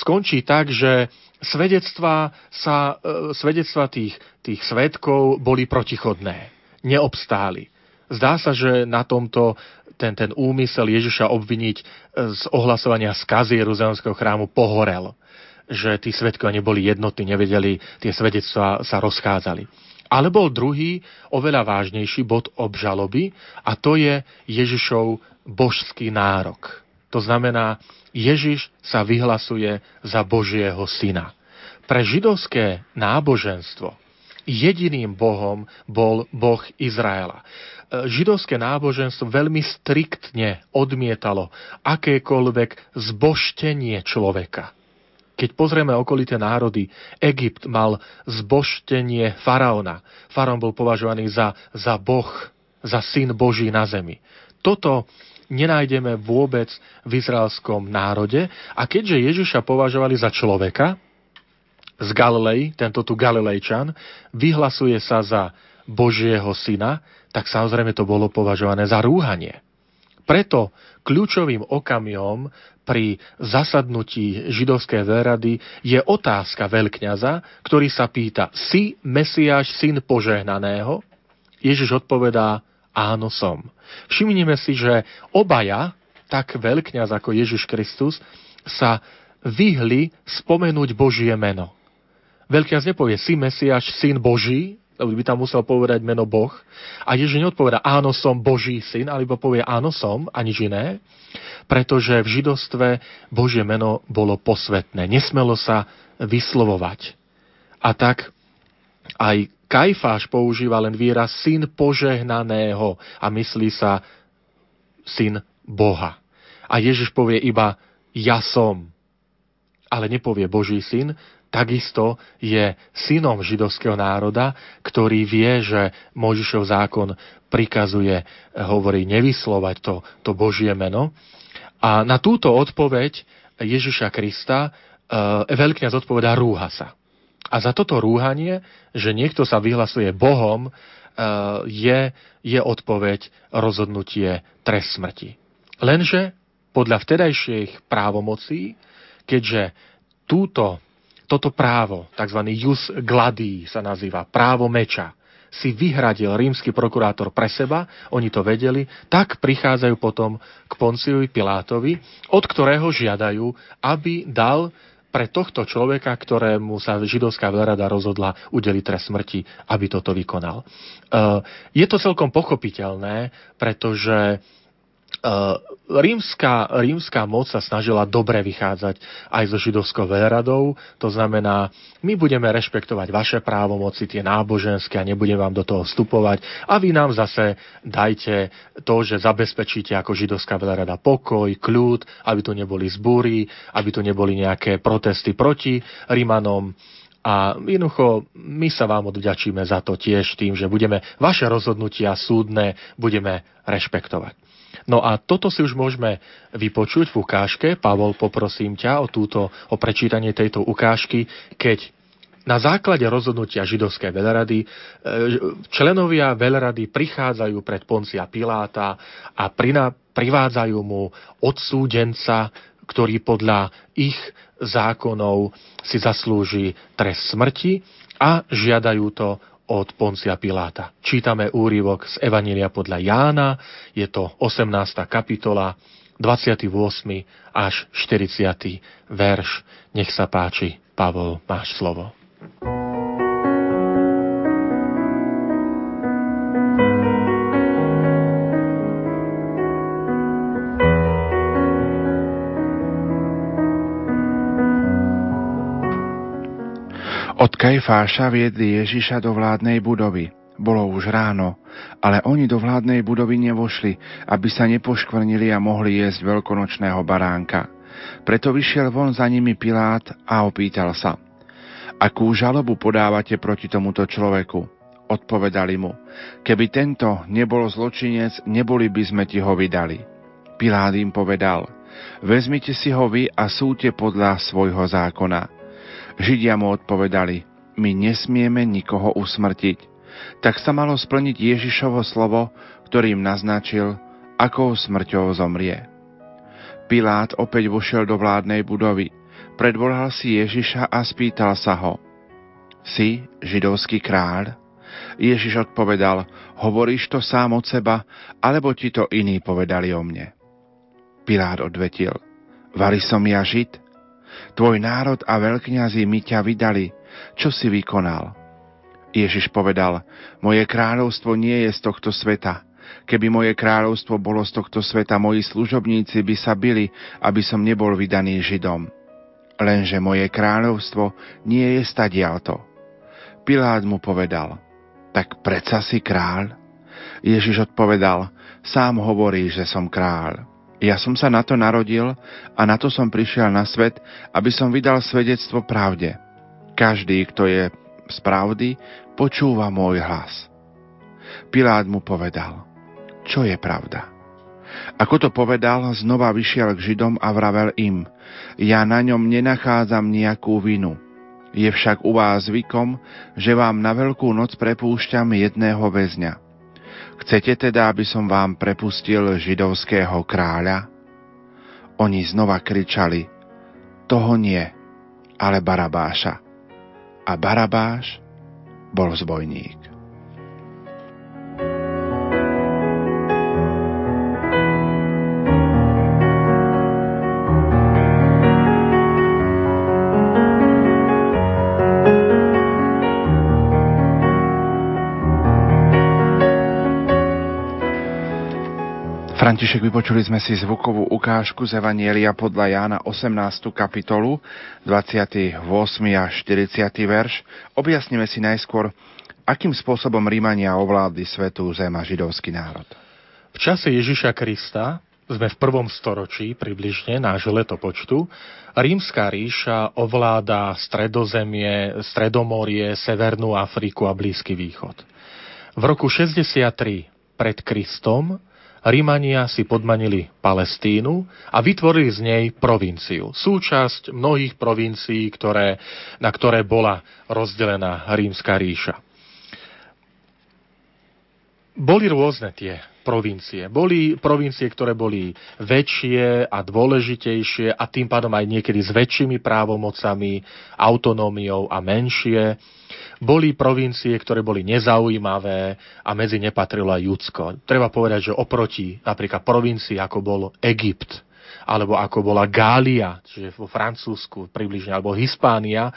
skončí tak, že svedectva, sa, e, svedectva tých, tých svetkov boli protichodné, neobstáli. Zdá sa, že na tomto ten, ten úmysel Ježiša obviniť e, z ohlasovania skazy Jeruzalemského chrámu pohorel. Že tí svetkovia neboli jednotní, nevedeli, tie svedectvá sa rozchádzali. Ale bol druhý, oveľa vážnejší bod obžaloby a to je Ježišov božský nárok. To znamená, Ježiš sa vyhlasuje za Božieho syna. Pre židovské náboženstvo jediným Bohom bol Boh Izraela židovské náboženstvo veľmi striktne odmietalo akékoľvek zboštenie človeka. Keď pozrieme okolité národy, Egypt mal zboštenie faraona. Faraón bol považovaný za, za boh, za syn Boží na zemi. Toto nenájdeme vôbec v izraelskom národe a keďže Ježiša považovali za človeka z Galilei, tento tu Galilejčan, vyhlasuje sa za Božieho syna, tak samozrejme to bolo považované za rúhanie. Preto kľúčovým okamihom pri zasadnutí židovskej verady je otázka veľkňaza, ktorý sa pýta, si Mesiáš, syn požehnaného? Ježiš odpovedá, áno som. Všimnime si, že obaja, tak veľkňaz ako Ježiš Kristus, sa vyhli spomenúť Božie meno. Veľkňaz nepovie, si Mesiáš, syn Boží, lebo by tam musel povedať meno Boh. A Ježiš neodpoveda, áno som Boží syn, alebo povie áno som a nič iné, pretože v židostve Božie meno bolo posvetné. Nesmelo sa vyslovovať. A tak aj Kajfáš používa len výraz syn požehnaného a myslí sa syn Boha. A Ježiš povie iba ja som, ale nepovie Boží syn, takisto je synom židovského národa, ktorý vie, že Možišov zákon prikazuje, hovorí, nevyslovať to, to Božie meno. A na túto odpoveď Ježiša Krista e, veľkňaz odpovedá rúha sa. A za toto rúhanie, že niekto sa vyhlasuje Bohom, e, je, je odpoveď rozhodnutie trest smrti. Lenže podľa vtedajších právomocí, keďže túto toto právo, tzv. jus gladí sa nazýva, právo meča, si vyhradil rímsky prokurátor pre seba, oni to vedeli, tak prichádzajú potom k Ponciovi Pilátovi, od ktorého žiadajú, aby dal pre tohto človeka, ktorému sa židovská veľrada rozhodla udeliť trest smrti, aby toto vykonal. E, je to celkom pochopiteľné, pretože rímska, rímska moc sa snažila dobre vychádzať aj so židovskou veľradou, to znamená, my budeme rešpektovať vaše právomoci, tie náboženské a nebudem vám do toho vstupovať. A vy nám zase dajte to, že zabezpečíte ako židovská veľrada pokoj, kľud, aby tu neboli zbúry, aby tu neboli nejaké protesty proti Rímanom, a jednoducho my sa vám odďačíme za to tiež tým, že budeme vaše rozhodnutia súdne budeme rešpektovať. No a toto si už môžeme vypočuť v ukážke. Pavol, poprosím ťa o, túto, o prečítanie tejto ukážky, keď na základe rozhodnutia židovskej veľrady e, členovia veľrady prichádzajú pred Poncia Piláta a prina, privádzajú mu odsúdenca, ktorý podľa ich zákonov si zaslúži trest smrti a žiadajú to od Poncia Piláta. Čítame úrivok z Evanília podľa Jána, je to 18. kapitola, 28. až 40. verš. Nech sa páči, Pavol, máš slovo. Kajfáša viedli Ježiša do vládnej budovy. Bolo už ráno, ale oni do vládnej budovy nevošli, aby sa nepoškvrnili a mohli jesť veľkonočného baránka. Preto vyšiel von za nimi Pilát a opýtal sa, akú žalobu podávate proti tomuto človeku? Odpovedali mu, keby tento nebol zločinec, neboli by sme ti ho vydali. Pilát im povedal, vezmite si ho vy a súďte podľa svojho zákona. Židia mu odpovedali, my nesmieme nikoho usmrtiť. Tak sa malo splniť Ježišovo slovo, ktorým naznačil, akou smrťou zomrie. Pilát opäť vošiel do vládnej budovy, predvolal si Ježiša a spýtal sa ho, Si židovský kráľ? Ježiš odpovedal, hovoríš to sám od seba, alebo ti to iní povedali o mne? Pilát odvetil, Vari som ja žid? Tvoj národ a veľkňazí mi ťa vydali. Čo si vykonal? Ježiš povedal, moje kráľovstvo nie je z tohto sveta. Keby moje kráľovstvo bolo z tohto sveta, moji služobníci by sa byli, aby som nebol vydaný Židom. Lenže moje kráľovstvo nie je stadialto. Pilát mu povedal, tak predsa si kráľ? Ježiš odpovedal, sám hovorí, že som kráľ. Ja som sa na to narodil a na to som prišiel na svet, aby som vydal svedectvo pravde. Každý, kto je z pravdy, počúva môj hlas. Pilát mu povedal, čo je pravda. Ako to povedal, znova vyšiel k Židom a vravel im, ja na ňom nenachádzam nejakú vinu. Je však u vás zvykom, že vám na veľkú noc prepúšťam jedného väzňa. Chcete teda, aby som vám prepustil židovského kráľa? Oni znova kričali, toho nie, ale Barabáša. A Barabáš bol zbojník. František, vypočuli sme si zvukovú ukážku z Evanielia podľa Jána 18. kapitolu, 28. a 40. verš. Objasnime si najskôr, akým spôsobom Rímania ovládli svetú zem a židovský národ. V čase Ježiša Krista sme v prvom storočí približne nášho letopočtu. Rímska ríša ovláda stredozemie, stredomorie, Severnú Afriku a Blízky východ. V roku 63 pred Kristom Rímania si podmanili Palestínu a vytvorili z nej provinciu. Súčasť mnohých provincií, ktoré, na ktoré bola rozdelená rímska ríša. Boli rôzne tie provincie. Boli provincie, ktoré boli väčšie a dôležitejšie a tým pádom aj niekedy s väčšími právomocami, autonómiou a menšie boli provincie, ktoré boli nezaujímavé a medzi ne patrilo aj Judsko. Treba povedať, že oproti napríklad provincii, ako bol Egypt, alebo ako bola Gália, čiže vo Francúzsku približne, alebo Hispánia, e,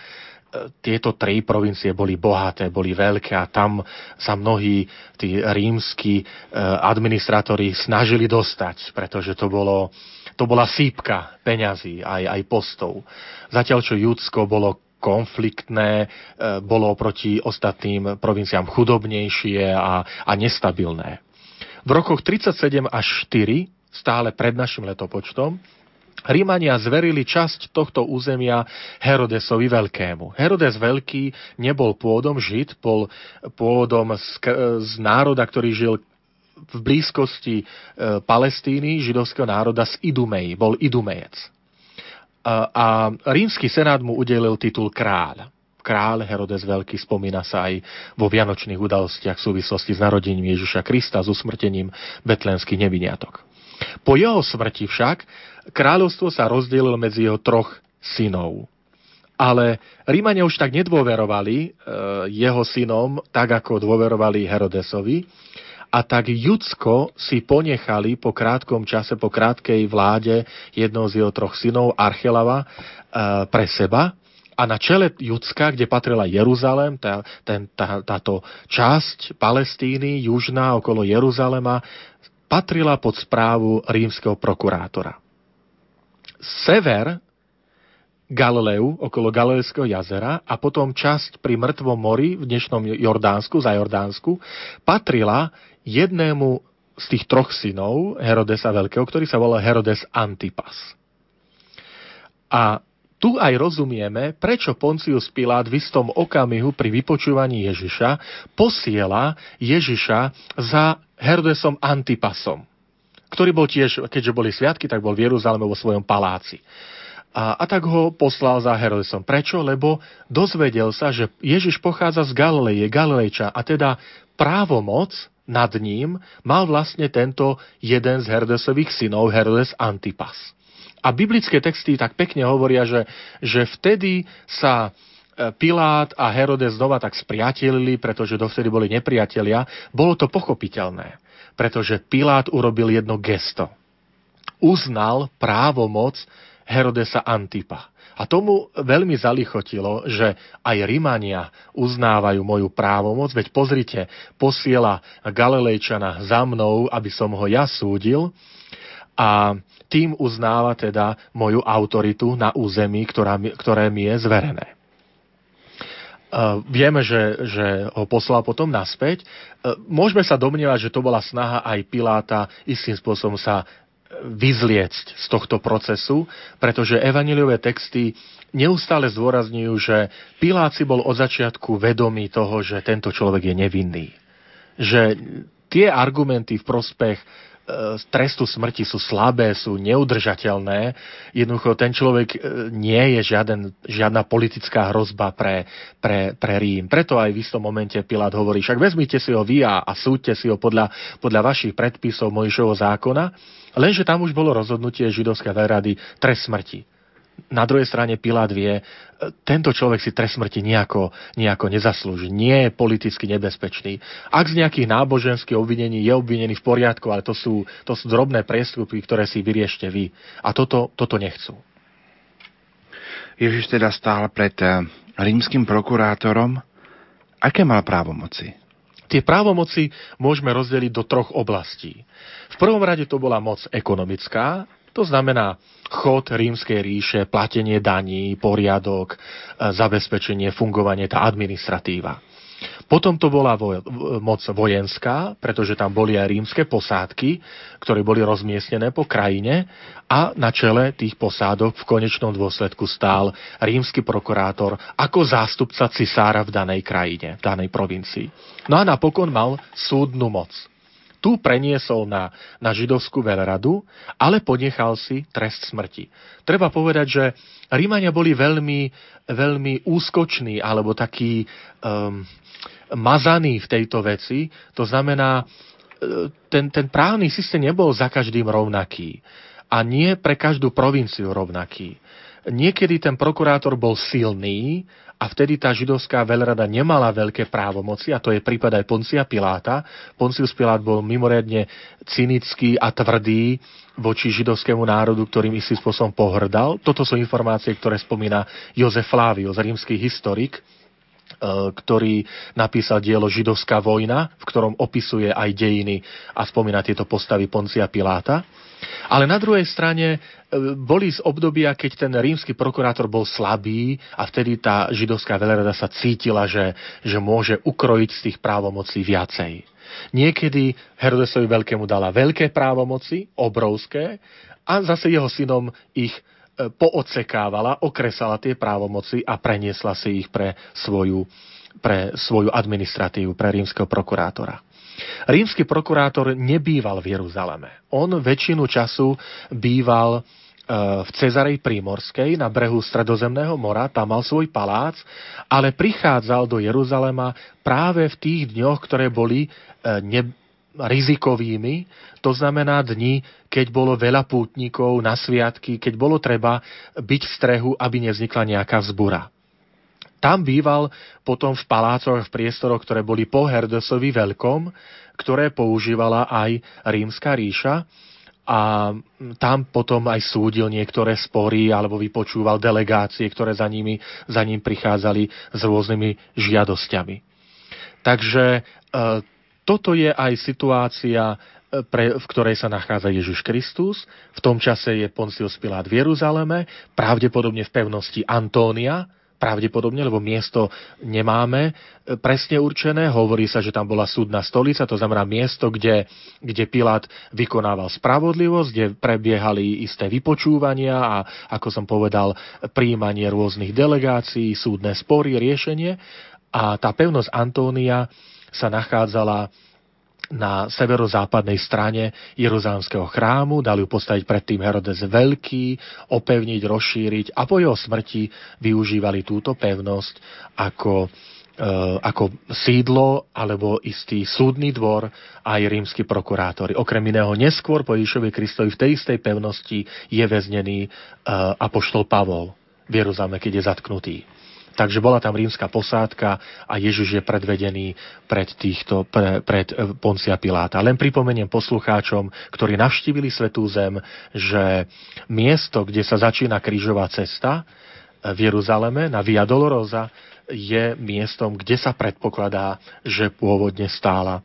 tieto tri provincie boli bohaté, boli veľké a tam sa mnohí tí rímsky e, administratóri snažili dostať, pretože to bolo to bola sípka peňazí, aj, aj postov. Zatiaľ, čo Judsko bolo konfliktné, e, bolo proti ostatným provinciám chudobnejšie a, a nestabilné. V rokoch 37 až 4, stále pred našim letopočtom, Rímania zverili časť tohto územia Herodesovi Veľkému. Herodes Veľký nebol pôvodom Žid, bol pôvodom z, z národa, ktorý žil v blízkosti e, Palestíny, židovského národa z Idumei, bol Idumejec a rímsky senát mu udelil titul kráľ. Kráľ Herodes Veľký spomína sa aj vo vianočných udalostiach v súvislosti s narodením Ježiša Krista s usmrtením betlenských neviniatok. Po jeho smrti však kráľovstvo sa rozdelilo medzi jeho troch synov. Ale Rímania už tak nedôverovali e, jeho synom, tak ako dôverovali Herodesovi, a tak Judsko si ponechali po krátkom čase, po krátkej vláde jednoho z jeho troch synov, Archelava, e, pre seba. A na čele Judska, kde patrila Jeruzalém, tá, ten, tá, táto časť Palestíny, južná okolo Jeruzalema, patrila pod správu rímskeho prokurátora. Sever, Galileu, okolo Galilejského jazera a potom časť pri Mŕtvom mori v dnešnom Jordánsku, za Jordánsku, patrila jednému z tých troch synov Herodesa Veľkého, ktorý sa volal Herodes Antipas. A tu aj rozumieme, prečo Poncius Pilát v istom okamihu pri vypočúvaní Ježiša posiela Ježiša za Herodesom Antipasom, ktorý bol tiež, keďže boli sviatky, tak bol v Jeruzaleme vo svojom paláci. A, a tak ho poslal za Herodesom. Prečo? Lebo dozvedel sa, že Ježiš pochádza z Galileje, Galilejča a teda právomoc nad ním mal vlastne tento jeden z Herodesových synov, Herodes Antipas. A biblické texty tak pekne hovoria, že, že vtedy sa e, Pilát a Herodes znova tak spriatelili, pretože dovtedy boli nepriatelia. Bolo to pochopiteľné, pretože Pilát urobil jedno gesto. Uznal právomoc Herodesa Antipa. A tomu veľmi zalichotilo, že aj Rimania uznávajú moju právomoc, veď pozrite, posiela Galilejčana za mnou, aby som ho ja súdil a tým uznáva teda moju autoritu na území, ktorá, ktoré mi je zverené. Uh, vieme, že, že ho poslal potom naspäť. Uh, môžeme sa domnievať, že to bola snaha aj Piláta istým spôsobom sa vyzliecť z tohto procesu, pretože evaniliové texty neustále zdôrazňujú, že Pilát si bol od začiatku vedomý toho, že tento človek je nevinný. Že tie argumenty v prospech trestu smrti sú slabé, sú neudržateľné. Jednoducho ten človek e, nie je žiaden, žiadna politická hrozba pre, pre, pre Rím. Preto aj v istom momente Pilát hovorí, však vezmite si ho vy a, a súďte si ho podľa, podľa vašich predpisov Mojšovho zákona, lenže tam už bolo rozhodnutie židovskej verady trest smrti na druhej strane Pilát vie, e, tento človek si trest smrti nejako, nejako nezaslúži, nie je politicky nebezpečný. Ak z nejakých náboženských obvinení je obvinený v poriadku, ale to sú, to sú drobné priestupy, ktoré si vyriešte vy. A toto, toto nechcú. Ježiš teda stál pred e, rímským prokurátorom. Aké mal právomoci? Tie právomoci môžeme rozdeliť do troch oblastí. V prvom rade to bola moc ekonomická, to znamená chod rímskej ríše, platenie daní, poriadok, e, zabezpečenie, fungovanie, tá administratíva. Potom to bola voj- moc vojenská, pretože tam boli aj rímske posádky, ktoré boli rozmiestnené po krajine a na čele tých posádok v konečnom dôsledku stál rímsky prokurátor ako zástupca cisára v danej krajine, v danej provincii. No a napokon mal súdnu moc tu preniesol na, na židovskú veľradu, ale ponechal si trest smrti. Treba povedať, že Rímania boli veľmi, veľmi úskoční alebo takí um, mazaní v tejto veci. To znamená, e, ten, ten právny systém nebol za každým rovnaký a nie pre každú provinciu rovnaký. Niekedy ten prokurátor bol silný a vtedy tá židovská veľrada nemala veľké právomoci, a to je prípad aj Poncia Piláta. Poncius Pilát bol mimoriadne cynický a tvrdý voči židovskému národu, ktorým istým spôsobom pohrdal. Toto sú informácie, ktoré spomína Jozef Flavius, rímsky historik, ktorý napísal dielo Židovská vojna, v ktorom opisuje aj dejiny a spomína tieto postavy Poncia Piláta. Ale na druhej strane e, boli z obdobia, keď ten rímsky prokurátor bol slabý a vtedy tá židovská veľrada sa cítila, že, že môže ukrojiť z tých právomocí viacej. Niekedy Herodesovi veľkému dala veľké právomoci, obrovské, a zase jeho synom ich e, poodsekávala, okresala tie právomoci a preniesla si ich pre svoju, pre svoju administratívu, pre rímskeho prokurátora. Rímsky prokurátor nebýval v Jeruzaleme. On väčšinu času býval e, v Cezarej Prímorskej na brehu Stredozemného mora, tam mal svoj palác, ale prichádzal do Jeruzalema práve v tých dňoch, ktoré boli e, rizikovými, to znamená dni, keď bolo veľa pútnikov na sviatky, keď bolo treba byť v strehu, aby nevznikla nejaká vzbura. Tam býval potom v palácoch, v priestoroch, ktoré boli po Herdesovi veľkom, ktoré používala aj rímska ríša a tam potom aj súdil niektoré spory alebo vypočúval delegácie, ktoré za, nimi, za ním prichádzali s rôznymi žiadosťami. Takže e, toto je aj situácia pre, v ktorej sa nachádza Ježiš Kristus. V tom čase je Poncius Pilát v Jeruzaleme, pravdepodobne v pevnosti Antónia, pravdepodobne, lebo miesto nemáme e, presne určené. Hovorí sa, že tam bola súdna stolica, to znamená miesto, kde, kde Pilát vykonával spravodlivosť, kde prebiehali isté vypočúvania a, ako som povedal, príjmanie rôznych delegácií, súdne spory, riešenie. A tá pevnosť Antónia sa nachádzala na severozápadnej strane Jeruzalemského chrámu, dali ju postaviť predtým Herodes Veľký, opevniť, rozšíriť a po jeho smrti využívali túto pevnosť ako e, ako sídlo alebo istý súdny dvor aj rímsky prokurátori. Okrem iného neskôr po Ježišovi Kristovi v tej istej pevnosti je väznený e, apoštol Pavol v Jeruzaleme, keď je zatknutý. Takže bola tam rímska posádka a Ježiš je predvedený pred, týchto, pre, pred e, Poncia Piláta. Len pripomeniem poslucháčom, ktorí navštívili Svetú zem, že miesto, kde sa začína krížová cesta e, v Jeruzaleme na Via Dolorosa, je miestom, kde sa predpokladá, že pôvodne stála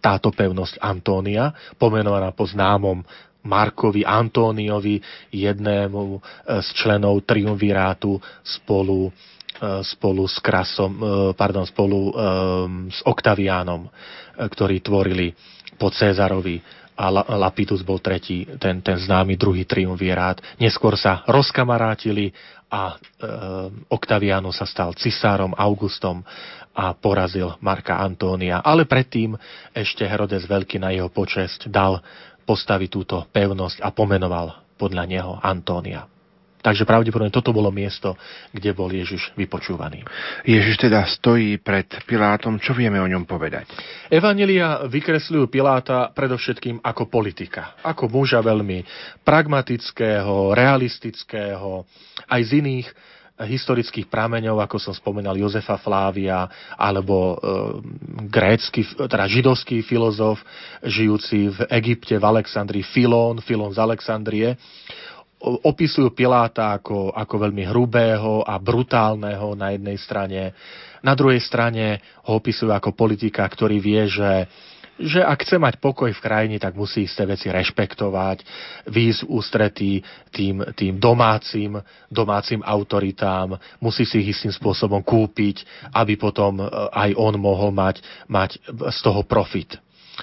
táto pevnosť Antónia, pomenovaná po známom Markovi Antóniovi, jednému e, z členov triumvirátu spolu spolu s Krasom, e, pardon, spolu e, s Oktaviánom, ktorí tvorili po Cézarovi a Lapidus bol tretí, ten, ten známy druhý triumvirát. Neskôr sa rozkamarátili a e, sa stal cisárom Augustom a porazil Marka Antónia. Ale predtým ešte Herodes Veľký na jeho počesť dal postaviť túto pevnosť a pomenoval podľa neho Antónia. Takže pravdepodobne toto bolo miesto, kde bol Ježiš vypočúvaný. Ježiš teda stojí pred Pilátom. Čo vieme o ňom povedať? Evangelia vykresľujú Piláta predovšetkým ako politika. Ako muža veľmi pragmatického, realistického, aj z iných historických prameňov, ako som spomínal Jozefa Flávia, alebo e, grécky, teda židovský filozof, žijúci v Egypte, v Alexandrii, Filón, Filón z Alexandrie opisujú Piláta ako, ako veľmi hrubého a brutálneho na jednej strane. Na druhej strane ho opisujú ako politika, ktorý vie, že že ak chce mať pokoj v krajine, tak musí isté veci rešpektovať, výjsť ústretí tým, tým domácim, domácim autoritám, musí si ich istým spôsobom kúpiť, aby potom e, aj on mohol mať, mať z toho profit.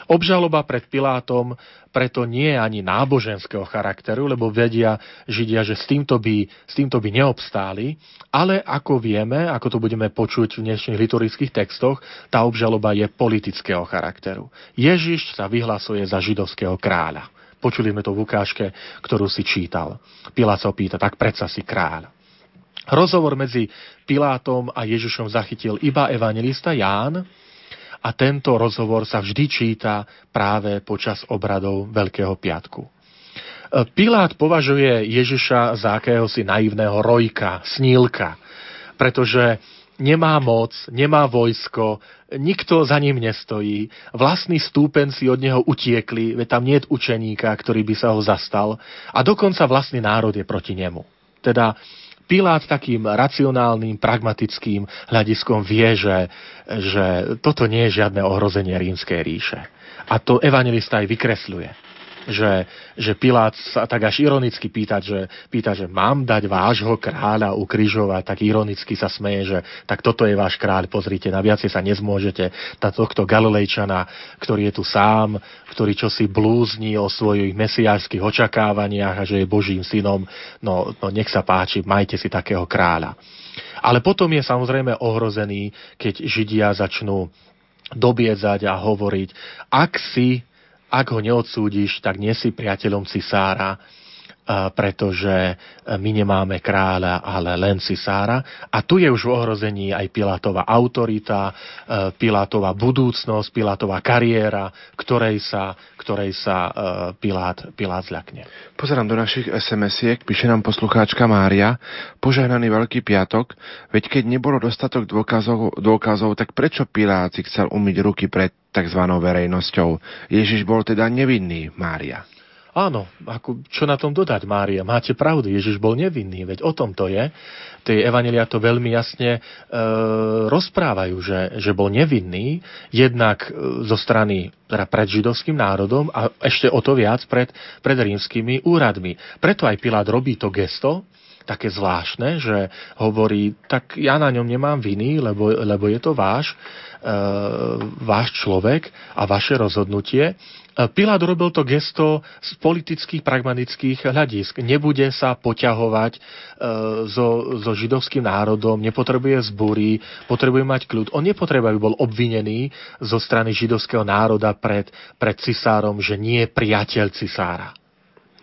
Obžaloba pred Pilátom preto nie je ani náboženského charakteru, lebo vedia Židia, že s týmto by, s týmto by neobstáli, ale ako vieme, ako to budeme počuť v dnešných liturgických textoch, tá obžaloba je politického charakteru. Ježiš sa vyhlasuje za židovského kráľa. Počuli sme to v ukážke, ktorú si čítal. Pilát sa opýta, tak predsa si kráľ. Rozhovor medzi Pilátom a Ježišom zachytil iba evangelista Ján, a tento rozhovor sa vždy číta práve počas obradov Veľkého piatku. E, Pilát považuje Ježiša za akéhosi naivného rojka, snílka, pretože nemá moc, nemá vojsko, nikto za ním nestojí, vlastní stúpenci od neho utiekli, veď tam nie je učeníka, ktorý by sa ho zastal a dokonca vlastný národ je proti nemu. Teda Pilát takým racionálnym, pragmatickým hľadiskom vie, že, že toto nie je žiadne ohrozenie rímskej ríše. A to evangelista aj vykresľuje že, že Pilát sa tak až ironicky pýta, že, pýta, že mám dať vášho kráľa ukrižovať, tak ironicky sa smeje, že tak toto je váš kráľ, pozrite, na viacej sa nezmôžete. Tá tohto Galilejčana, ktorý je tu sám, ktorý čosi blúzni o svojich mesiášských očakávaniach a že je Božím synom, no, no nech sa páči, majte si takého kráľa. Ale potom je samozrejme ohrozený, keď Židia začnú dobiedzať a hovoriť, ak si ak ho neodsúdiš, tak nie si priateľom cisára, pretože my nemáme kráľa, ale len cisára. A tu je už v ohrození aj Pilátová autorita, Pilátová budúcnosť, Pilátová kariéra, ktorej sa, ktorej sa Pilát, Pilát zľakne. Pozerám do našich SMS-iek, píše nám poslucháčka Mária, požehnaný Veľký piatok, veď keď nebolo dostatok dôkazov, dôkazov tak prečo Pilát si chcel umyť ruky pred tzv. verejnosťou? Ježiš bol teda nevinný, Mária. Áno, ako, čo na tom dodať, Mária? Máte pravdu, Ježiš bol nevinný, veď o tom to je. Tie evanelia to veľmi jasne e, rozprávajú, že, že bol nevinný, jednak e, zo strany teda pred židovským národom a ešte o to viac pred, pred rímskymi úradmi. Preto aj Pilát robí to gesto, také zvláštne, že hovorí, tak ja na ňom nemám viny, lebo, lebo je to váš, e, váš človek a vaše rozhodnutie. E, Pilát robil to gesto z politických, pragmatických hľadisk. Nebude sa poťahovať e, so, so židovským národom, nepotrebuje zbúry, potrebuje mať kľud. On nepotrebuje, aby bol obvinený zo strany židovského národa pred, pred cisárom, že nie je priateľ cisára.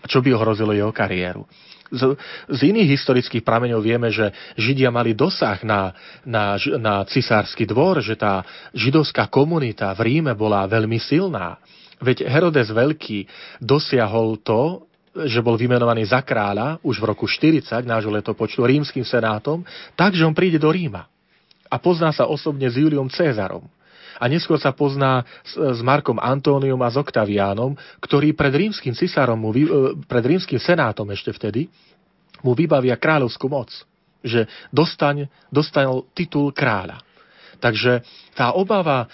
Čo by ohrozilo jeho kariéru z, z iných historických prameňov vieme, že Židia mali dosah na, na, na cisársky dvor, že tá židovská komunita v Ríme bola veľmi silná. Veď Herodes Veľký dosiahol to, že bol vymenovaný za kráľa už v roku 40 nášho letopočtu rímským senátom, takže on príde do Ríma a pozná sa osobne s Juliom Cézarom a neskôr sa pozná s, s Markom Antóniom a s Oktaviánom, ktorý pred rímským cisárom, mu, e, pred rímským senátom ešte vtedy, mu vybavia kráľovskú moc. Že dostaň, dostal titul kráľa. Takže tá obava e,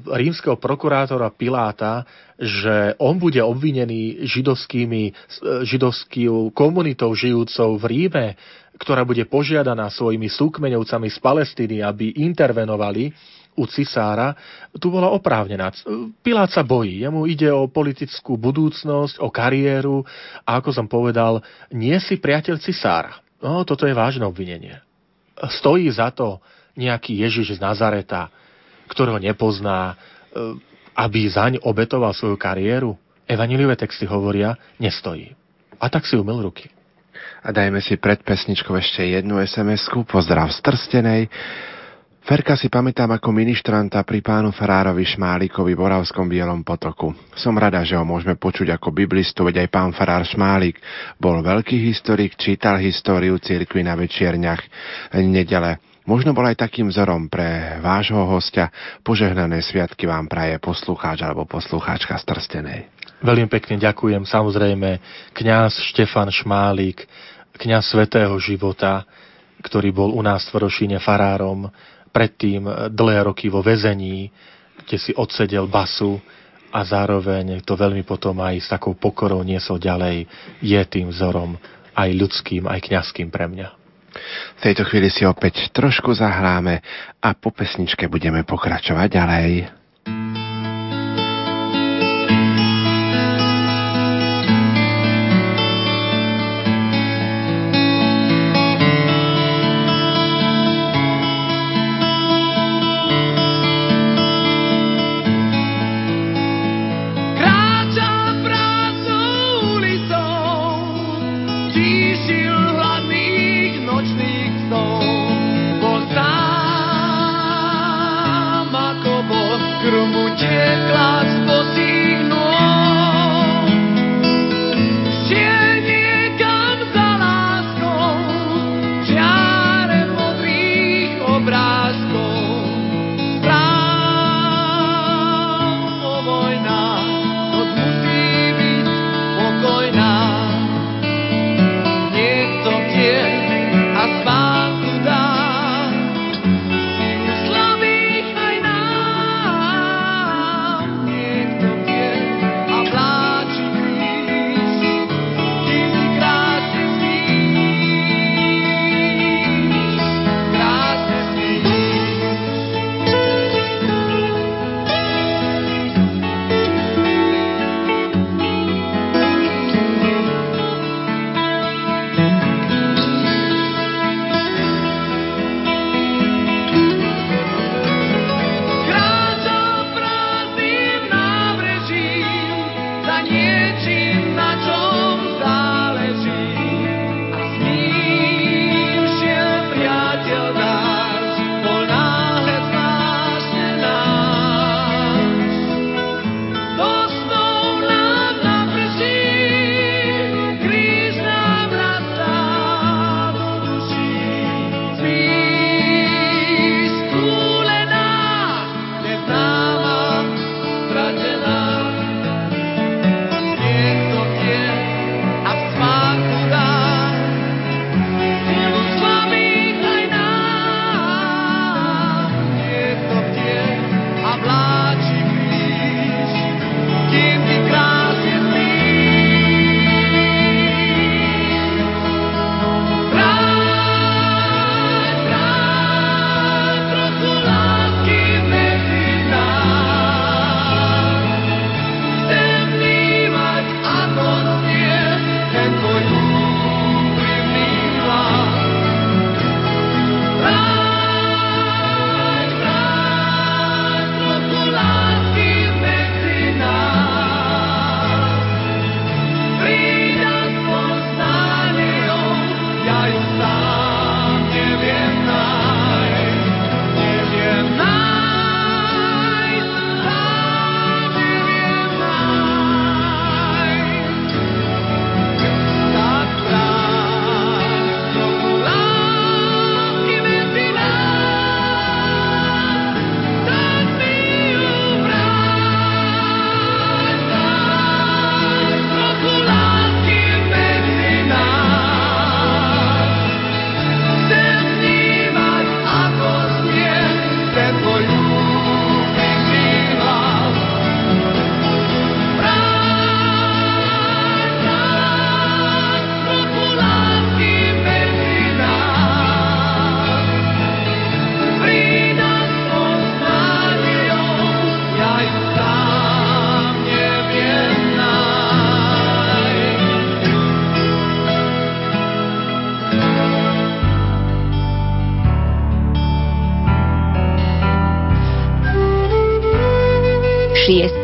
rímskeho prokurátora Piláta, že on bude obvinený židovskými, e, židovskou komunitou žijúcou v Ríme, ktorá bude požiadaná svojimi súkmeňovcami z Palestíny, aby intervenovali, u cisára, tu bola oprávnená. Pilát sa bojí, jemu ide o politickú budúcnosť, o kariéru a ako som povedal, nie si priateľ cisára. No, toto je vážne obvinenie. Stojí za to nejaký Ježiš z Nazareta, ktorého nepozná, e, aby zaň obetoval svoju kariéru? Evaniliové texty hovoria, nestojí. A tak si umil ruky. A dajme si pred pesničkou ešte jednu SMS-ku. Pozdrav z Trstenej. Ferka si pamätám ako ministranta pri pánu Farárovi Šmálikovi v Oravskom Bielom potoku. Som rada, že ho môžeme počuť ako biblistu, veď aj pán Farár Šmálik bol veľký historik, čítal históriu cirkvi na večierňach nedele. Možno bol aj takým vzorom pre vášho hostia. Požehnané sviatky vám praje poslucháč alebo poslucháčka z Trstenej. Veľmi pekne ďakujem. Samozrejme, kňaz Štefan Šmálik, kňaz svetého života, ktorý bol u nás v Tvrdošíne farárom, predtým dlhé roky vo väzení, kde si odsedel basu a zároveň to veľmi potom aj s takou pokorou niesol ďalej, je tým vzorom aj ľudským, aj kňazským pre mňa. V tejto chvíli si opäť trošku zahráme a po pesničke budeme pokračovať ďalej.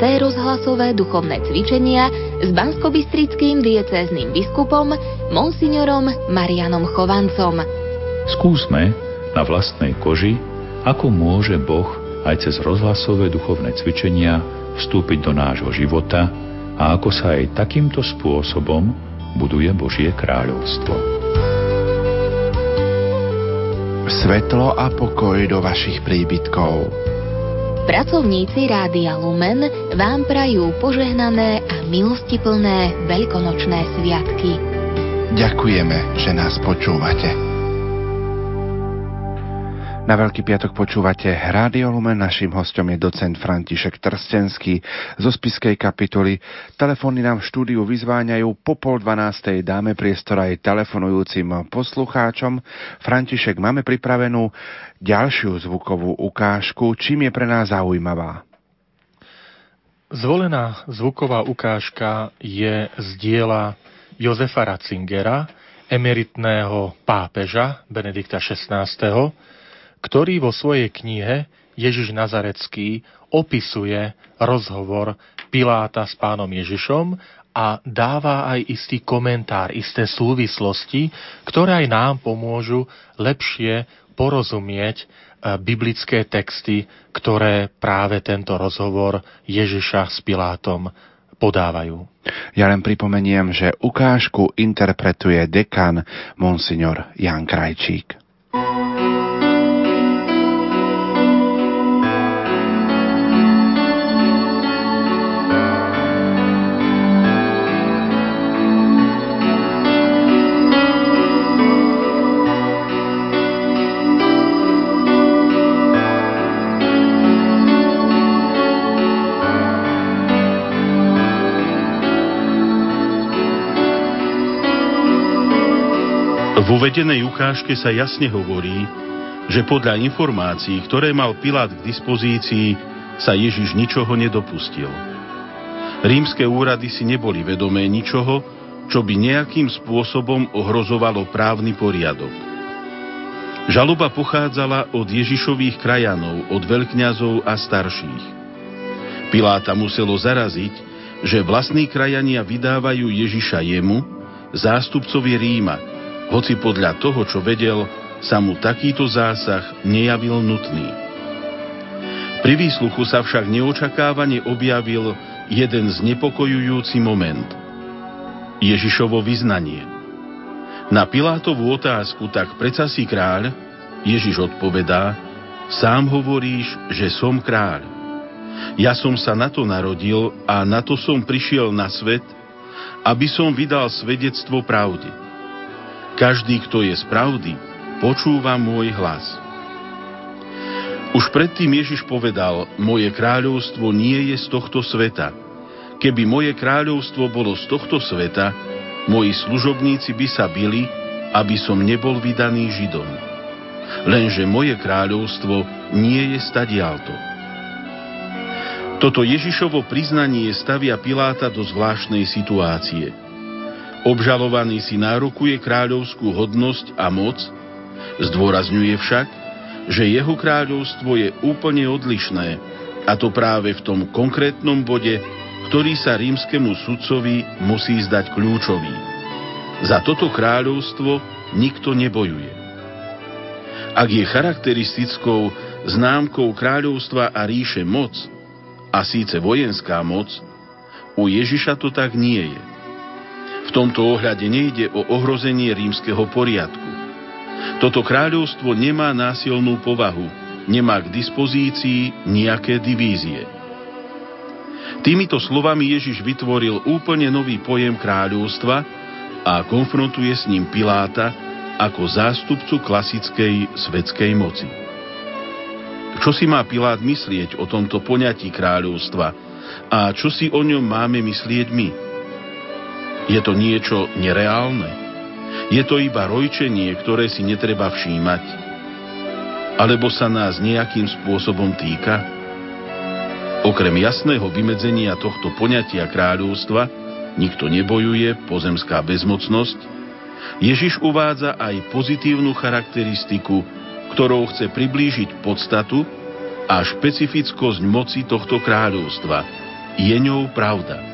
Šiesté rozhlasové duchovné cvičenia s banskobistrickým diecézným biskupom monsignorom Marianom Chovancom. Skúsme na vlastnej koži, ako môže Boh aj cez rozhlasové duchovné cvičenia vstúpiť do nášho života a ako sa aj takýmto spôsobom buduje Božie kráľovstvo. Svetlo a pokoj do vašich príbytkov. Pracovníci Rádia Lumen vám prajú požehnané a milostiplné veľkonočné sviatky. Ďakujeme, že nás počúvate. Na Veľký piatok počúvate Rádio Lumen. Naším hostom je docent František Trstenský zo Spiskej kapitoly. Telefóny nám v štúdiu vyzváňajú. Po pol dvanástej dáme priestor aj telefonujúcim poslucháčom. František, máme pripravenú ďalšiu zvukovú ukážku. Čím je pre nás zaujímavá? Zvolená zvuková ukážka je z diela Jozefa Ratzingera, emeritného pápeža Benedikta XVI ktorý vo svojej knihe Ježiš Nazarecký opisuje rozhovor Piláta s pánom Ježišom a dáva aj istý komentár, isté súvislosti, ktoré aj nám pomôžu lepšie porozumieť e, biblické texty, ktoré práve tento rozhovor Ježiša s Pilátom podávajú. Ja len pripomeniem, že ukážku interpretuje dekan Monsignor Jan Krajčík. V uvedenej ukážke sa jasne hovorí, že podľa informácií, ktoré mal Pilát k dispozícii, sa Ježiš ničoho nedopustil. Rímske úrady si neboli vedomé ničoho, čo by nejakým spôsobom ohrozovalo právny poriadok. Žaloba pochádzala od Ježišových krajanov, od veľkňazov a starších. Piláta muselo zaraziť, že vlastní krajania vydávajú Ježiša jemu, zástupcovi Ríma, hoci podľa toho, čo vedel, sa mu takýto zásah nejavil nutný. Pri výsluchu sa však neočakávane objavil jeden znepokojujúci moment. Ježišovo vyznanie. Na Pilátovú otázku, tak preca si kráľ, Ježiš odpovedá, sám hovoríš, že som kráľ. Ja som sa na to narodil a na to som prišiel na svet, aby som vydal svedectvo pravde. Každý, kto je z pravdy, počúva môj hlas. Už predtým Ježiš povedal, moje kráľovstvo nie je z tohto sveta. Keby moje kráľovstvo bolo z tohto sveta, moji služobníci by sa bili, aby som nebol vydaný Židom. Lenže moje kráľovstvo nie je stadialto. Toto Ježišovo priznanie stavia Piláta do zvláštnej situácie – Obžalovaný si nárokuje kráľovskú hodnosť a moc, zdôrazňuje však, že jeho kráľovstvo je úplne odlišné, a to práve v tom konkrétnom bode, ktorý sa rímskemu sudcovi musí zdať kľúčový. Za toto kráľovstvo nikto nebojuje. Ak je charakteristickou známkou kráľovstva a ríše moc, a síce vojenská moc, u Ježiša to tak nie je. Tomto ohľade nejde o ohrozenie rímskeho poriadku. Toto kráľovstvo nemá násilnú povahu, nemá k dispozícii nejaké divízie. Týmito slovami Ježiš vytvoril úplne nový pojem kráľovstva a konfrontuje s ním Piláta ako zástupcu klasickej svetskej moci. Čo si má Pilát myslieť o tomto poňatí kráľovstva a čo si o ňom máme myslieť my? Je to niečo nereálne? Je to iba rojčenie, ktoré si netreba všímať? Alebo sa nás nejakým spôsobom týka? Okrem jasného vymedzenia tohto poňatia kráľovstva, nikto nebojuje, pozemská bezmocnosť, Ježiš uvádza aj pozitívnu charakteristiku, ktorou chce priblížiť podstatu a špecifickosť moci tohto kráľovstva. Je ňou pravda.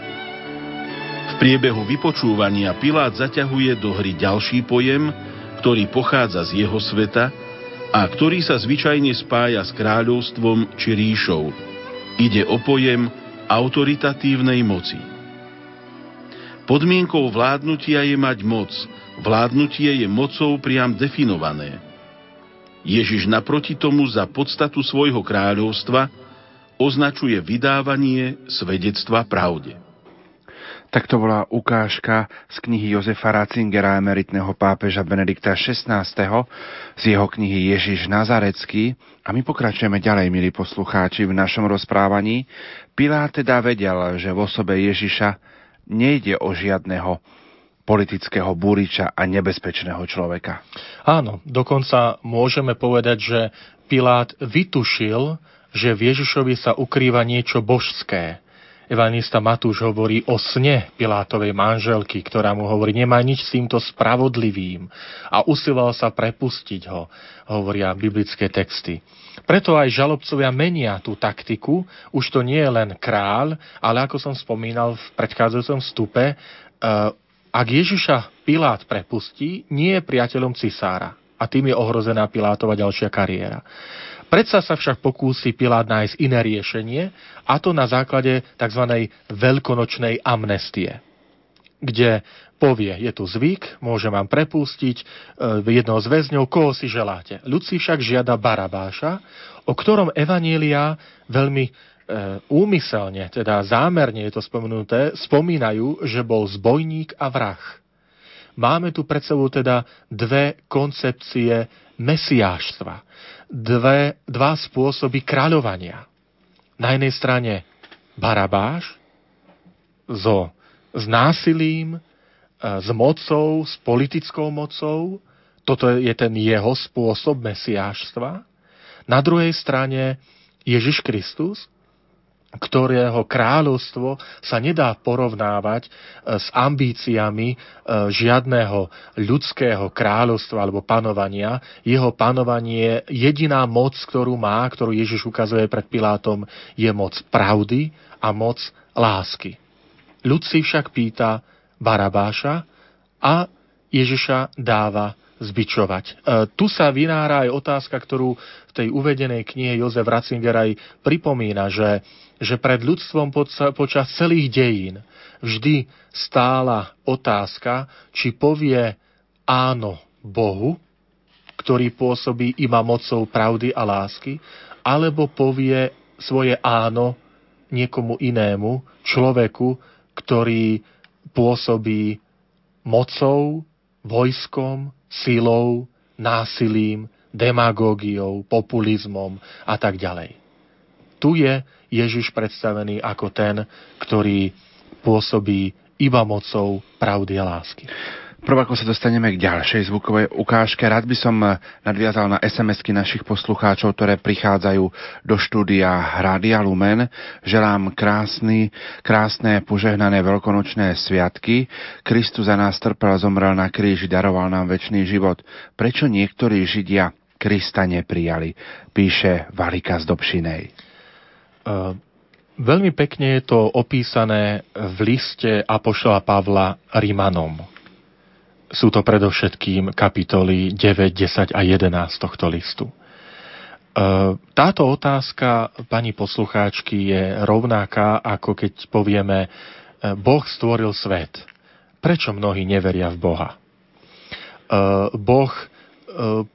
Priebehu vypočúvania Pilát zaťahuje do hry ďalší pojem, ktorý pochádza z jeho sveta a ktorý sa zvyčajne spája s kráľovstvom či ríšou. Ide o pojem autoritatívnej moci. Podmienkou vládnutia je mať moc. Vládnutie je mocou priam definované. Ježiš naproti tomu za podstatu svojho kráľovstva označuje vydávanie svedectva pravde. Tak to bola ukážka z knihy Jozefa Ratzingera, emeritného pápeža Benedikta XVI. z jeho knihy Ježiš Nazarecký. A my pokračujeme ďalej, milí poslucháči, v našom rozprávaní. Pilát teda vedel, že v osobe Ježiša nejde o žiadneho politického búriča a nebezpečného človeka. Áno, dokonca môžeme povedať, že Pilát vytušil, že v Ježišovi sa ukrýva niečo božské Evanista Matúš hovorí o sne Pilátovej manželky, ktorá mu hovorí, nemá nič s týmto spravodlivým a usiloval sa prepustiť ho, hovoria biblické texty. Preto aj žalobcovia menia tú taktiku, už to nie je len kráľ, ale ako som spomínal v predchádzajúcom vstupe, eh, ak Ježiša Pilát prepustí, nie je priateľom cisára a tým je ohrozená Pilátova ďalšia kariéra. Predsa sa však pokúsi Pilát nájsť iné riešenie, a to na základe tzv. veľkonočnej amnestie, kde povie, je tu zvyk, môže vám prepustiť e, jednoho z väzňov, koho si želáte. Ľud si však žiada Barabáša, o ktorom Evanielia veľmi e, úmyselne, teda zámerne je to spomenuté, spomínajú, že bol zbojník a vrah. Máme tu pred sebou teda dve koncepcie mesiáštva dve, dva spôsoby kráľovania. Na jednej strane Barabáš so, s násilím, e, s mocou, s politickou mocou. Toto je ten jeho spôsob mesiášstva. Na druhej strane Ježiš Kristus, ktorého kráľovstvo sa nedá porovnávať e, s ambíciami e, žiadného ľudského kráľovstva alebo panovania. Jeho panovanie, jediná moc, ktorú má, ktorú Ježiš ukazuje pred Pilátom, je moc pravdy a moc lásky. Ľud si však pýta Barabáša a Ježiša dáva zbičovať. E, tu sa vynára aj otázka, ktorú v tej uvedenej knihe Jozef Ratzinger aj pripomína, že, že pred ľudstvom počas celých dejín vždy stála otázka, či povie áno Bohu, ktorý pôsobí iba mocou pravdy a lásky, alebo povie svoje áno niekomu inému, človeku, ktorý pôsobí mocou, vojskom, silou, násilím, demagógiou, populizmom a tak ďalej. Tu je Ježiš predstavený ako ten, ktorý pôsobí iba mocou pravdy a lásky. Prv ako sa dostaneme k ďalšej zvukovej ukážke, rád by som nadviazal na SMS-ky našich poslucháčov, ktoré prichádzajú do štúdia Rádia Lumen. Želám krásny, krásne, požehnané veľkonočné sviatky. Kristus za nás trpel, zomrel na kríži, daroval nám väčší život. Prečo niektorí Židia Krista neprijali? Píše Valika z Dobšinej. Uh, veľmi pekne je to opísané v liste Apoštola Pavla Rimanom sú to predovšetkým kapitoly 9, 10 a 11 tohto listu. E, táto otázka pani poslucháčky je rovnaká, ako keď povieme, e, Boh stvoril svet. Prečo mnohí neveria v Boha? E, boh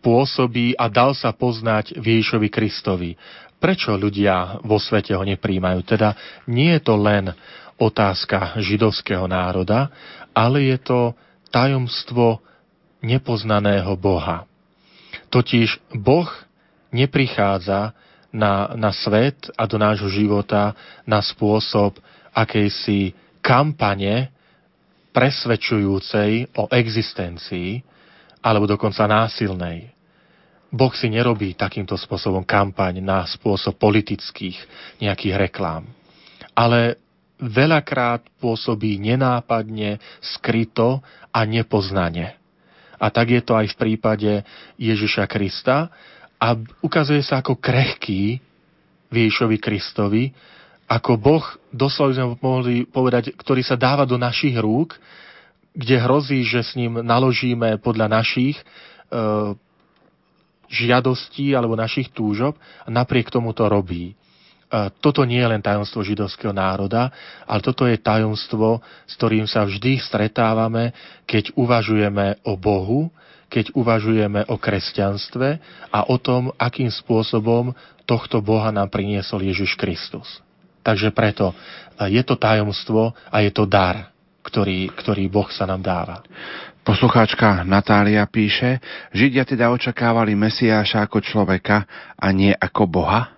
pôsobí a dal sa poznať Ježišovi Kristovi. Prečo ľudia vo svete ho nepríjmajú? Teda nie je to len otázka židovského národa, ale je to tajomstvo nepoznaného Boha. Totiž Boh neprichádza na, na svet a do nášho života na spôsob akejsi kampane presvedčujúcej o existencii alebo dokonca násilnej. Boh si nerobí takýmto spôsobom kampaň na spôsob politických nejakých reklám. Ale veľakrát pôsobí nenápadne, skryto a nepoznane. A tak je to aj v prípade Ježiša Krista a ukazuje sa ako krehký v Ježišovi Kristovi, ako Boh, doslova sme mohli povedať, ktorý sa dáva do našich rúk, kde hrozí, že s ním naložíme podľa našich e, žiadostí alebo našich túžob a napriek tomu to robí. E, toto nie je len tajomstvo židovského národa, ale toto je tajomstvo, s ktorým sa vždy stretávame, keď uvažujeme o Bohu, keď uvažujeme o kresťanstve a o tom, akým spôsobom tohto Boha nám priniesol Ježiš Kristus. Takže preto e, je to tajomstvo a je to dar ktorý, ktorý Boh sa nám dáva. Poslucháčka Natália píše, Židia teda očakávali Mesiáša ako človeka a nie ako Boha?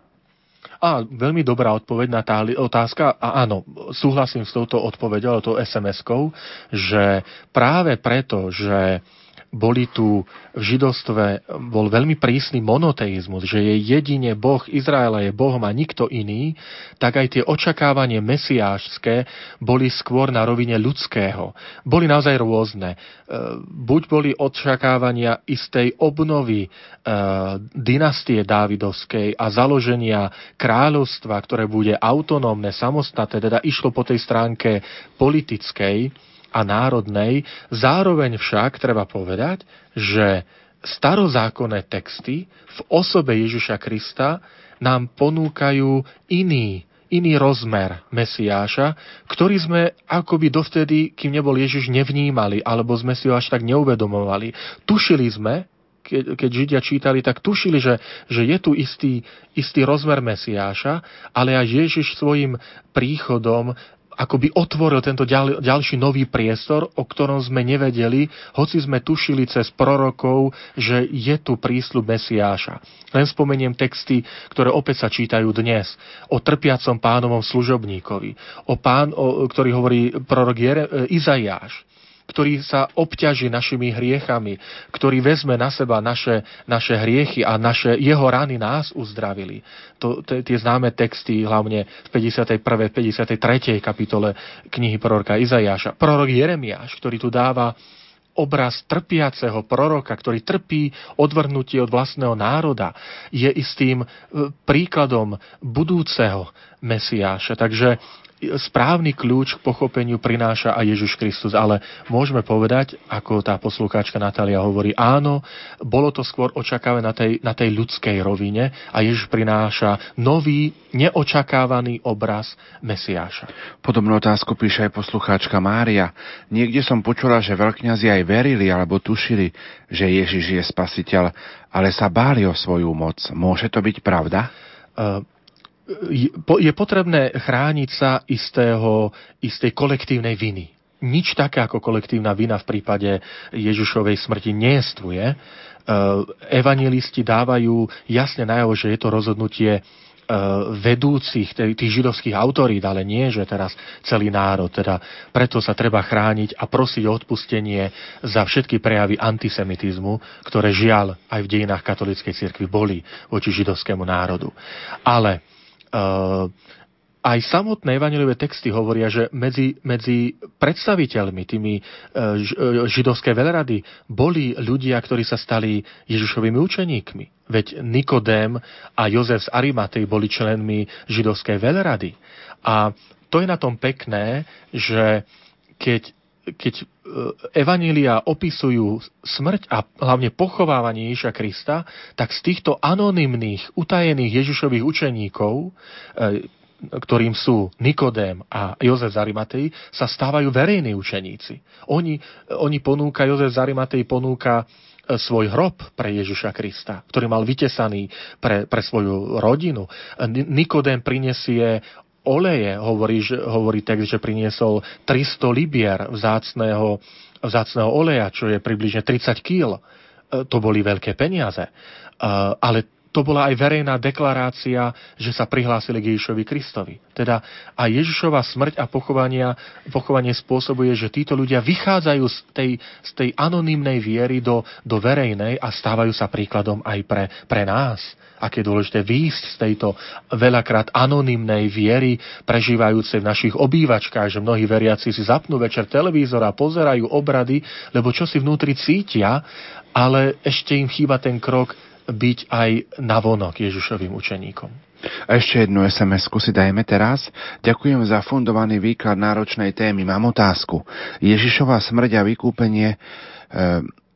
A veľmi dobrá odpoveď na tá otázka. A áno, súhlasím s touto odpoveďou, tou SMS-kou, že práve preto, že boli tu v židostve, bol veľmi prísny monoteizmus, že je jedine Boh Izraela je Bohom a nikto iný, tak aj tie očakávanie mesiášské boli skôr na rovine ľudského. Boli naozaj rôzne. E, buď boli očakávania istej obnovy e, dynastie Dávidovskej a založenia kráľovstva, ktoré bude autonómne, samostatné, teda išlo po tej stránke politickej, a národnej. Zároveň však treba povedať, že starozákonné texty v osobe Ježiša Krista nám ponúkajú iný, iný rozmer Mesiáša, ktorý sme akoby dovtedy, kým nebol Ježiš, nevnímali, alebo sme si ho až tak neuvedomovali. Tušili sme, keď, keď Židia čítali, tak tušili, že, že je tu istý, istý rozmer Mesiáša, ale aj Ježiš svojim príchodom akoby otvoril tento ďal, ďalší nový priestor, o ktorom sme nevedeli, hoci sme tušili cez prorokov, že je tu prísľub Mesiáša. Len spomeniem texty, ktoré opäť sa čítajú dnes. O trpiacom pánovom služobníkovi, o pán, o, ktorý hovorí prorok Jere, Izajáš ktorý sa obťaží našimi hriechami, ktorý vezme na seba naše, naše hriechy a naše, jeho rany nás uzdravili. To, to, tie známe texty, hlavne v 51. 53. kapitole knihy proroka Izajáša. Prorok Jeremiáš, ktorý tu dáva obraz trpiaceho proroka, ktorý trpí odvrhnutie od vlastného národa, je istým e, príkladom budúceho Mesiáša. Takže správny kľúč k pochopeniu prináša aj Ježiš Kristus, ale môžeme povedať, ako tá poslúkáčka Natália hovorí, áno, bolo to skôr očakávané na tej, na tej ľudskej rovine a Ježiš prináša nový, neočakávaný obraz Mesiáša. Podobnú otázku píše aj poslucháčka Mária. Niekde som počula, že veľkňazi aj verili alebo tušili, že Ježiš je spasiteľ, ale sa báli o svoju moc. Môže to byť pravda? Uh, je potrebné chrániť sa istého, istej kolektívnej viny. Nič také ako kolektívna vina v prípade Ježišovej smrti nejestvuje. E, evangelisti dávajú jasne najavo, že je to rozhodnutie e, vedúcich tých židovských autorít, ale nie, že teraz celý národ. Teda preto sa treba chrániť a prosiť o odpustenie za všetky prejavy antisemitizmu, ktoré žiaľ aj v dejinách katolíckej cirkvi boli voči židovskému národu. Ale aj samotné evaneliové texty hovoria, že medzi, medzi predstaviteľmi, tými uh, židovské veľrady, boli ľudia, ktorí sa stali Ježišovými učeníkmi. Veď Nikodém a Jozef z Arimatej boli členmi židovskej veľrady. A to je na tom pekné, že keď keď Evanília opisujú smrť a hlavne pochovávanie Ježiša Krista, tak z týchto anonymných, utajených Ježišových učeníkov, e, ktorým sú Nikodém a Jozef z Arimatej, sa stávajú verejní učeníci. Oni, oni ponúka, Jozef z Arimatej ponúka e, svoj hrob pre Ježiša Krista, ktorý mal vytesaný pre, pre svoju rodinu. Nikodém prinesie oleje, hovorí, že, hovorí text, že priniesol 300 libier vzácného, vzácného oleja, čo je približne 30 kg. E, to boli veľké peniaze. E, ale to bola aj verejná deklarácia, že sa prihlásili k Ježišovi Kristovi. Teda a Ježišova smrť a pochovania, pochovanie spôsobuje, že títo ľudia vychádzajú z tej, z tej anonymnej viery do, do verejnej a stávajú sa príkladom aj pre, pre nás. Aké je dôležité výjsť z tejto veľakrát anonymnej viery, prežívajúcej v našich obývačkách, že mnohí veriaci si zapnú večer televízor a pozerajú obrady, lebo čo si vnútri cítia, ale ešte im chýba ten krok byť aj navonok Ježišovým učeníkom. A ešte jednu sms si dajme teraz. Ďakujem za fundovaný výklad náročnej témy. Mám otázku. Ježišova smrť a vykúpenie e,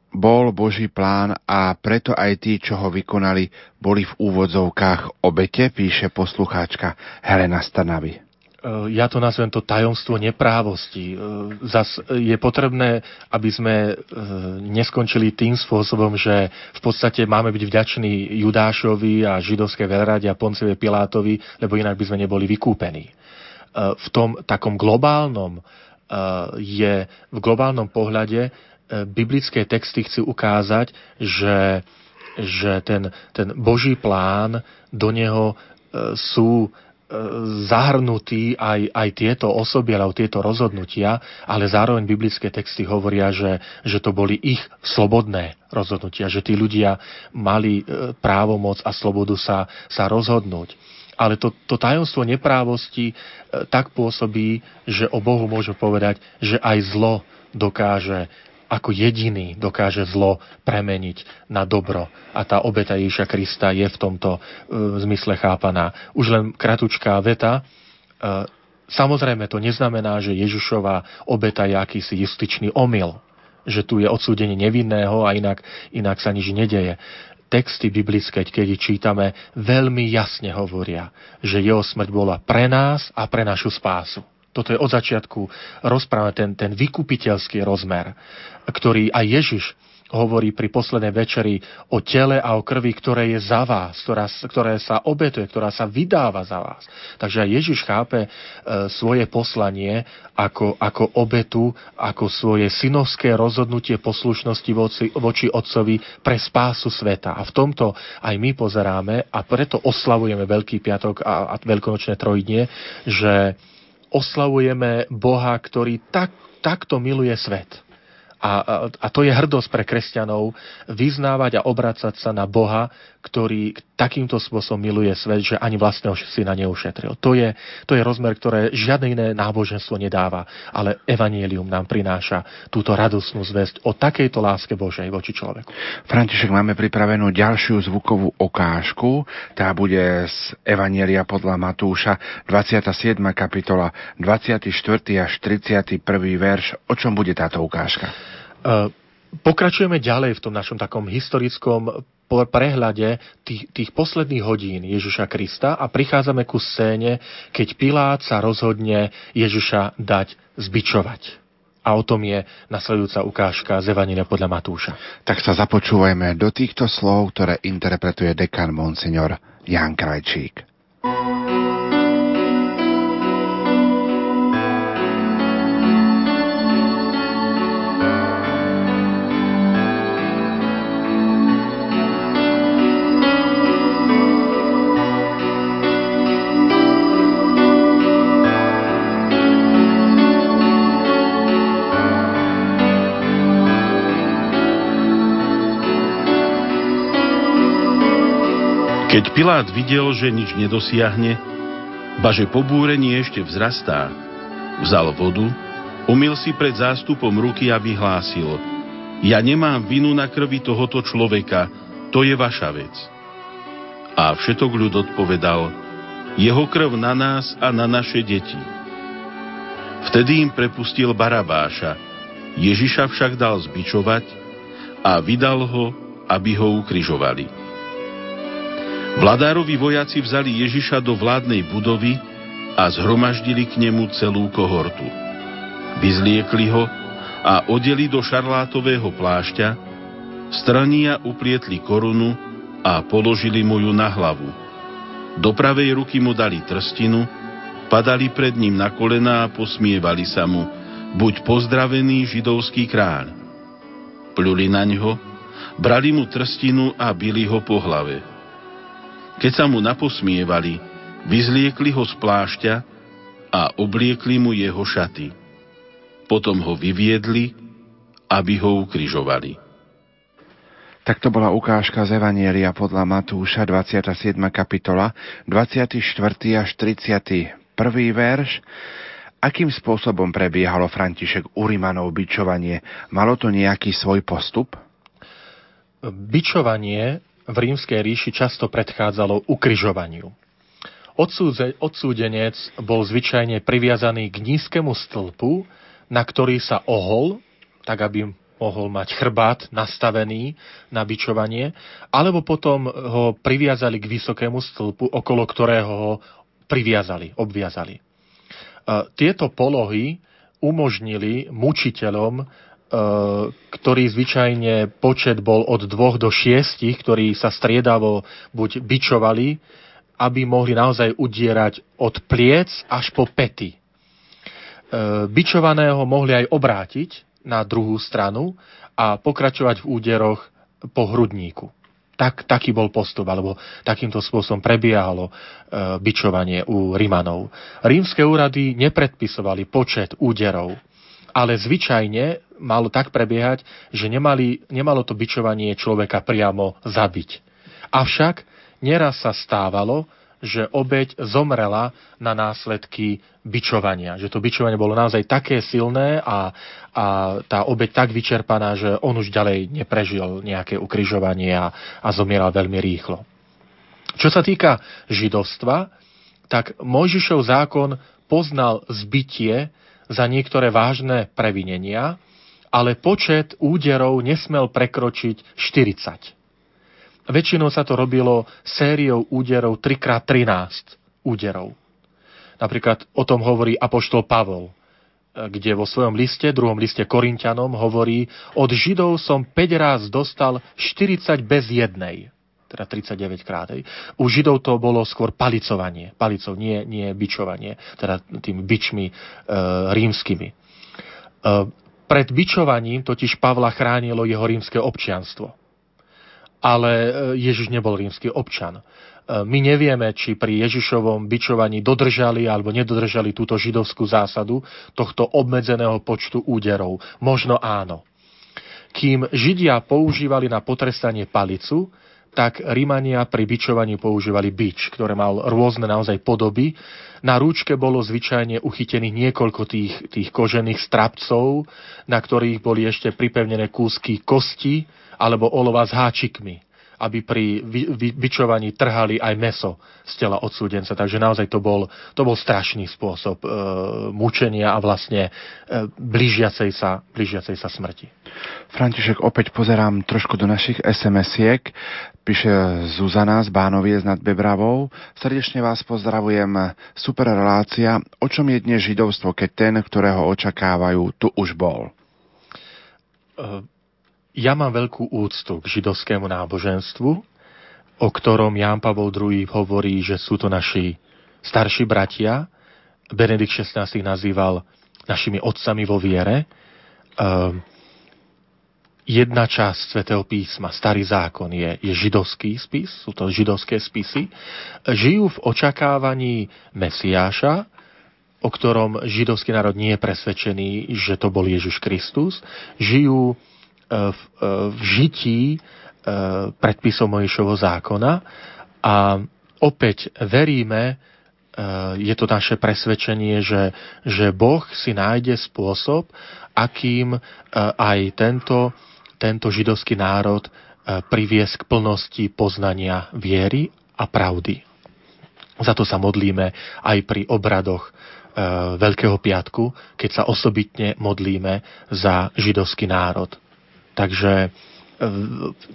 bol Boží plán a preto aj tí, čo ho vykonali, boli v úvodzovkách obete, píše poslucháčka Helena Stanavy. Eh, ja to nazvem to tajomstvo neprávosti. Eh, zas je potrebné, aby sme eh, neskončili tým spôsobom, že v podstate máme byť vďační Judášovi a židovské veľrade a Poncevi Pilátovi, lebo inak by sme neboli vykúpení. V tom takom globálnom je v globálnom pohľade biblické texty chcú ukázať, že, že ten, ten Boží plán do neho sú zahrnutí aj, aj tieto osoby, alebo tieto rozhodnutia, ale zároveň biblické texty hovoria, že, že to boli ich slobodné rozhodnutia, že tí ľudia mali e, právomoc a slobodu sa, sa rozhodnúť. Ale to, to tajomstvo neprávosti e, tak pôsobí, že o Bohu môžu povedať, že aj zlo dokáže ako jediný dokáže zlo premeniť na dobro. A tá obeta Ježiša Krista je v tomto uh, zmysle chápaná. Už len kratučká veta. Uh, samozrejme to neznamená, že Ježišova obeta je akýsi justičný omyl. Že tu je odsúdenie nevinného a inak, inak sa nič nedeje texty biblické, keď ich čítame, veľmi jasne hovoria, že jeho smrť bola pre nás a pre našu spásu. Toto je od začiatku rozpráva ten, ten vykupiteľský rozmer, ktorý aj Ježiš hovorí pri poslednej večeri o tele a o krvi, ktoré je za vás, ktorá, ktoré sa obetuje, ktorá sa vydáva za vás. Takže aj Ježiš chápe e, svoje poslanie ako, ako obetu, ako svoje synovské rozhodnutie poslušnosti voči, voči Otcovi pre spásu sveta. A v tomto aj my pozeráme a preto oslavujeme Veľký piatok a, a Veľkonočné trojdnie, že oslavujeme Boha, ktorý tak, takto miluje svet. A, a, a to je hrdosť pre kresťanov vyznávať a obracať sa na Boha, ktorý takýmto spôsobom miluje svet, že ani vlastného syna neušetril. To je, to je rozmer, ktoré žiadne iné náboženstvo nedáva, ale Evangelium nám prináša túto radosnú zväzť o takejto láske Božej voči človeku. František, máme pripravenú ďalšiu zvukovú okážku. Tá bude z Evanielia podľa Matúša, 27. kapitola, 24. až 31. verš. O čom bude táto ukážka? E, pokračujeme ďalej v tom našom takom historickom prehľade tých, tých posledných hodín Ježiša Krista a prichádzame ku scéne, keď Pilát sa rozhodne Ježiša dať zbičovať. A o tom je nasledujúca ukážka z Evanina podľa Matúša. Tak sa započúvajme do týchto slov, ktoré interpretuje dekan Monsignor Jan Krajčík. Keď Pilát videl, že nič nedosiahne, ba že pobúrenie ešte vzrastá, vzal vodu, umil si pred zástupom ruky a vyhlásil Ja nemám vinu na krvi tohoto človeka, to je vaša vec. A všetok ľud odpovedal Jeho krv na nás a na naše deti. Vtedy im prepustil Barabáša, Ježiša však dal zbičovať a vydal ho, aby ho ukrižovali. Vladárovi vojaci vzali Ježiša do vládnej budovy a zhromaždili k nemu celú kohortu. Vyzliekli ho a odeli do šarlátového plášťa, strania uplietli korunu a položili mu ju na hlavu. Do pravej ruky mu dali trstinu, padali pred ním na kolená a posmievali sa mu, buď pozdravený židovský kráľ. Pľuli na ňo, brali mu trstinu a bili ho po hlave. Keď sa mu naposmievali, vyzliekli ho z plášťa a obliekli mu jeho šaty. Potom ho vyviedli, aby ho ukrižovali. Tak to bola ukážka z Evanielia podľa Matúša, 27. kapitola, 24. až 31. verš. Akým spôsobom prebiehalo František Urimanov bičovanie? Malo to nejaký svoj postup? Bičovanie v rímskej ríši často predchádzalo ukryžovaniu. Odsúdze, odsúdenec bol zvyčajne priviazaný k nízkemu stĺpu, na ktorý sa ohol, tak aby mohol mať chrbát nastavený na bičovanie, alebo potom ho priviazali k vysokému stĺpu, okolo ktorého ho priviazali, obviazali. E, tieto polohy umožnili mučiteľom, ktorý zvyčajne počet bol od dvoch do šiestich, ktorí sa striedavo buď bičovali, aby mohli naozaj udierať od pliec až po pety. E, bičovaného mohli aj obrátiť na druhú stranu a pokračovať v úderoch po hrudníku. Tak, taký bol postup, alebo takýmto spôsobom prebiehalo e, bičovanie u Rimanov. Rímske úrady nepredpisovali počet úderov, ale zvyčajne malo tak prebiehať, že nemali, nemalo to bičovanie človeka priamo zabiť. Avšak Neraz sa stávalo, že obeď zomrela na následky bičovania. Že to bičovanie bolo naozaj také silné a, a tá obeď tak vyčerpaná, že on už ďalej neprežil nejaké ukryžovanie a, a zomieral veľmi rýchlo. Čo sa týka židovstva, tak Mojžišov zákon poznal zbytie za niektoré vážne previnenia, ale počet úderov nesmel prekročiť 40. Väčšinou sa to robilo sériou úderov 3x13 úderov. Napríklad o tom hovorí Apoštol Pavol, kde vo svojom liste, druhom liste Korintianom hovorí, od Židov som 5 raz dostal 40 bez jednej teda 39 krát. U Židov to bolo skôr palicovanie, palicov, nie, nie bičovanie, teda tými bičmi e, rímskymi. E, pred bičovaním totiž Pavla chránilo jeho rímske občianstvo ale e, Ježiš nebol rímsky občan. E, my nevieme, či pri Ježišovom bičovaní dodržali alebo nedodržali túto židovskú zásadu tohto obmedzeného počtu úderov. Možno áno. Kým Židia používali na potrestanie palicu, tak Rímania pri bičovaní používali bič, ktoré mal rôzne naozaj podoby. Na rúčke bolo zvyčajne uchytených niekoľko tých, tých kožených strapcov, na ktorých boli ešte pripevnené kúsky kosti, alebo olova s háčikmi, aby pri vyčovaní trhali aj meso z tela odsúdenca. Takže naozaj to bol, to bol strašný spôsob e, mučenia a vlastne e, blížiacej, sa, blížiacej sa smrti. František, opäť pozerám trošku do našich SMS-iek. Píše Zuzana z Bánoviec nad Bebravou. Srdečne vás pozdravujem. Super relácia. O čom je dnes židovstvo, keď ten, ktorého očakávajú, tu už bol? Uh ja mám veľkú úctu k židovskému náboženstvu, o ktorom Ján Pavol II hovorí, že sú to naši starší bratia. Benedikt XVI ich nazýval našimi otcami vo viere. Um, jedna časť svätého písma, starý zákon, je, je židovský spis, sú to židovské spisy. Žijú v očakávaní Mesiáša, o ktorom židovský národ nie je presvedčený, že to bol Ježiš Kristus. Žijú v, v žití e, predpisov Mojšovho zákona a opäť veríme, e, je to naše presvedčenie, že, že Boh si nájde spôsob, akým e, aj tento, tento židovský národ priviesť k plnosti poznania viery a pravdy. Za to sa modlíme aj pri obradoch Veľkého piatku, keď sa osobitne modlíme za židovský národ. Takže e,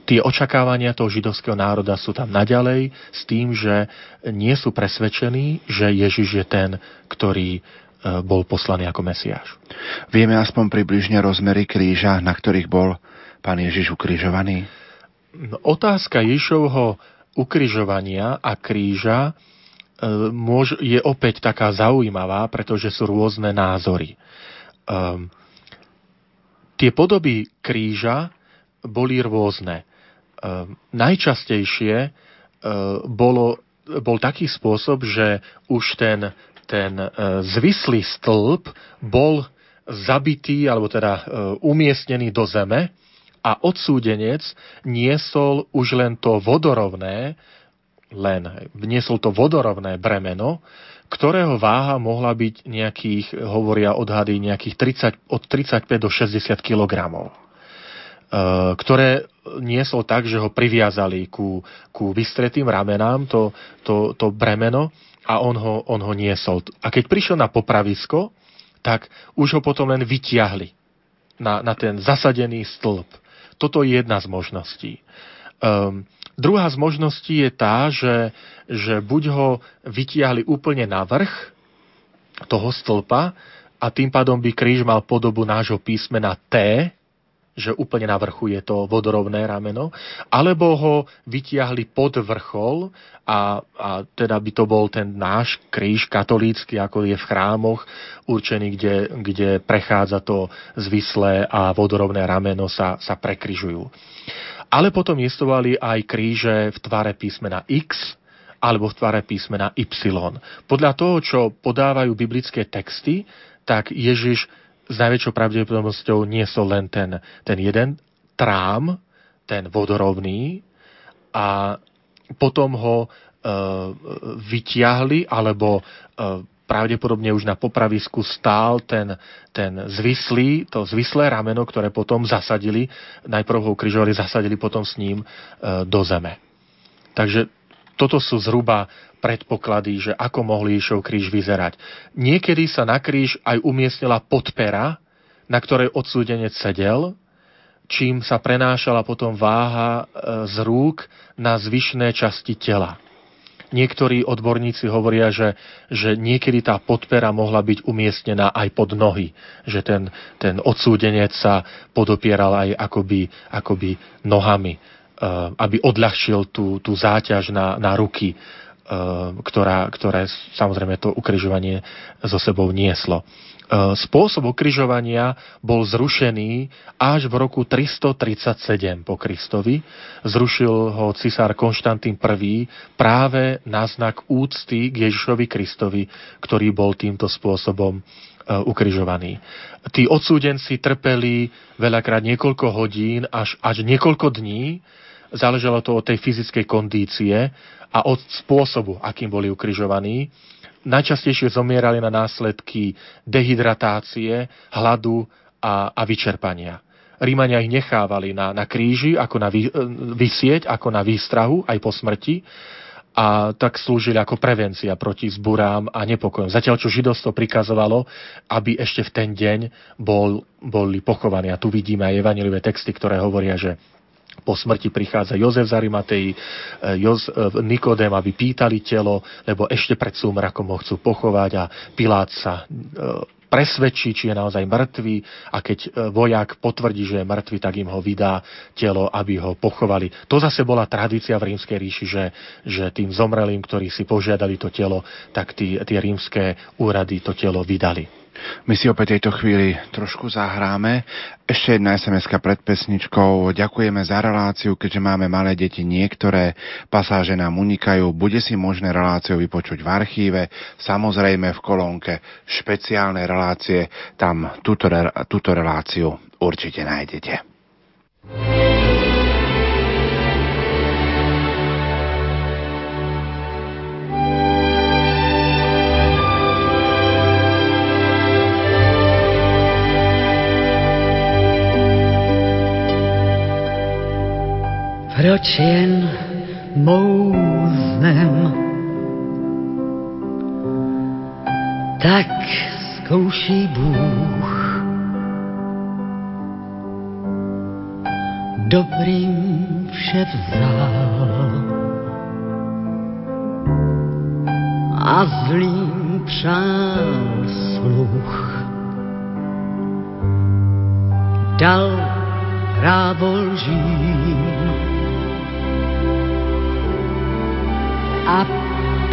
tie očakávania toho židovského národa sú tam naďalej s tým, že nie sú presvedčení, že Ježiš je ten, ktorý e, bol poslaný ako Mesiáš. Vieme aspoň približne rozmery kríža, na ktorých bol pán Ježiš ukrižovaný? No, otázka Ježišovho ukrižovania a kríža e, je opäť taká zaujímavá, pretože sú rôzne názory. Um, Tie podoby kríža boli rôzne. E, najčastejšie e, bolo, bol taký spôsob, že už ten, ten e, zvislý stĺp bol zabitý, alebo teda e, umiestnený do zeme a odsúdenec niesol už len to vodorovné, len niesol to vodorovné bremeno, ktorého váha mohla byť nejakých, hovoria odhady, nejakých 30, od 35 do 60 kg. ktoré niesol tak, že ho priviazali ku, ku vystretým ramenám, to, to, to bremeno, a on ho, on ho niesol. A keď prišiel na popravisko, tak už ho potom len vytiahli na, na ten zasadený stĺp. Toto je jedna z možností. Um, druhá z možností je tá, že, že buď ho vytiahli úplne na vrch toho stĺpa a tým pádom by kríž mal podobu nášho písmena T, že úplne na vrchu je to vodorovné rameno, alebo ho vytiahli pod vrchol a, a teda by to bol ten náš kríž katolícky, ako je v chrámoch, určený, kde, kde prechádza to zvislé a vodorovné rameno sa, sa prekryžujú. Ale potom jestovali aj kríže v tvare písmena X, alebo v tvare písmena Y. Podľa toho, čo podávajú biblické texty, tak Ježiš s najväčšou pravdepodobnosťou niesol len ten, ten jeden trám, ten vodorovný a potom ho e, vytiahli alebo e, pravdepodobne už na popravisku stál ten, ten zvislý, to zvislé rameno, ktoré potom zasadili, najprv ho ukrižovali, zasadili potom s ním e, do zeme. Takže toto sú zhruba predpoklady, že ako mohli Ježišov kríž vyzerať. Niekedy sa na kríž aj umiestnila podpera, na ktorej odsúdenec sedel, čím sa prenášala potom váha e, z rúk na zvyšné časti tela. Niektorí odborníci hovoria, že, že niekedy tá podpera mohla byť umiestnená aj pod nohy, že ten, ten odsúdenec sa podopieral aj akoby, akoby nohami, e, aby odľahčil tú, tú záťaž na, na ruky Eh, ktorá, ktoré samozrejme to ukrižovanie so sebou nieslo. Eh, spôsob ukrižovania bol zrušený až v roku 337 po Kristovi. Zrušil ho cisár Konštantín I práve na znak úcty k Ježišovi Kristovi, ktorý bol týmto spôsobom eh, ukrižovaný. Tí odsúdenci trpeli veľakrát niekoľko hodín až, až niekoľko dní, záležalo to od tej fyzickej kondície a od spôsobu, akým boli ukrižovaní. Najčastejšie zomierali na následky dehydratácie, hladu a, a vyčerpania. Rímania ich nechávali na, na kríži, ako na vy, vysieť, ako na výstrahu, aj po smrti a tak slúžili ako prevencia proti zburám a nepokojom. Zatiaľ, čo židovstvo prikazovalo, aby ešte v ten deň bol, boli pochovaní. A tu vidíme aj evanilivé texty, ktoré hovoria, že po smrti prichádza Jozef z Arimatei, e, Joz, e, Nikodém, aby pýtali telo, lebo ešte pred súmrakom ho chcú pochovať a Pilát sa e, presvedčí, či je naozaj mŕtvý a keď vojak potvrdí, že je mŕtvý, tak im ho vydá telo, aby ho pochovali. To zase bola tradícia v rímskej ríši, že, že tým zomrelým, ktorí si požiadali to telo, tak tí, tie rímske úrady to telo vydali. My si opäť tejto chvíli trošku zahráme. Ešte jedna sms pred pesničkou. Ďakujeme za reláciu, keďže máme malé deti, niektoré pasáže nám unikajú. Bude si možné reláciu vypočuť v archíve, samozrejme v kolónke špeciálne relácie. Tam túto, túto reláciu určite nájdete. Proč mouznem? Tak zkouší Bůh. Dobrým vše vzal a zlým přál sluch. Dal právo lžím a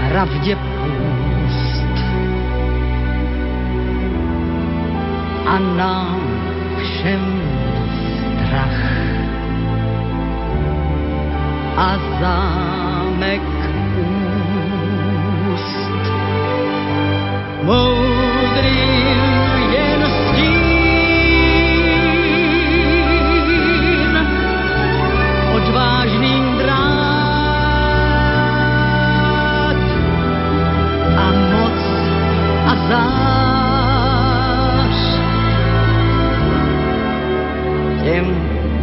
pravdě půst. A nám všem strach a zámek úst. Moudrým jen stín, odvážným zář těm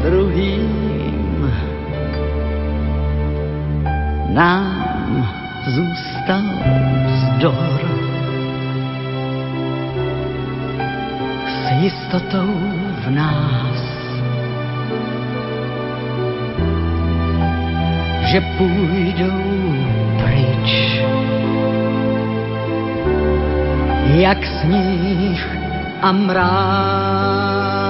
druhým nám zůstal vzdor. S jistotou v nás, že půjdou pryč, jak sníh a mráz.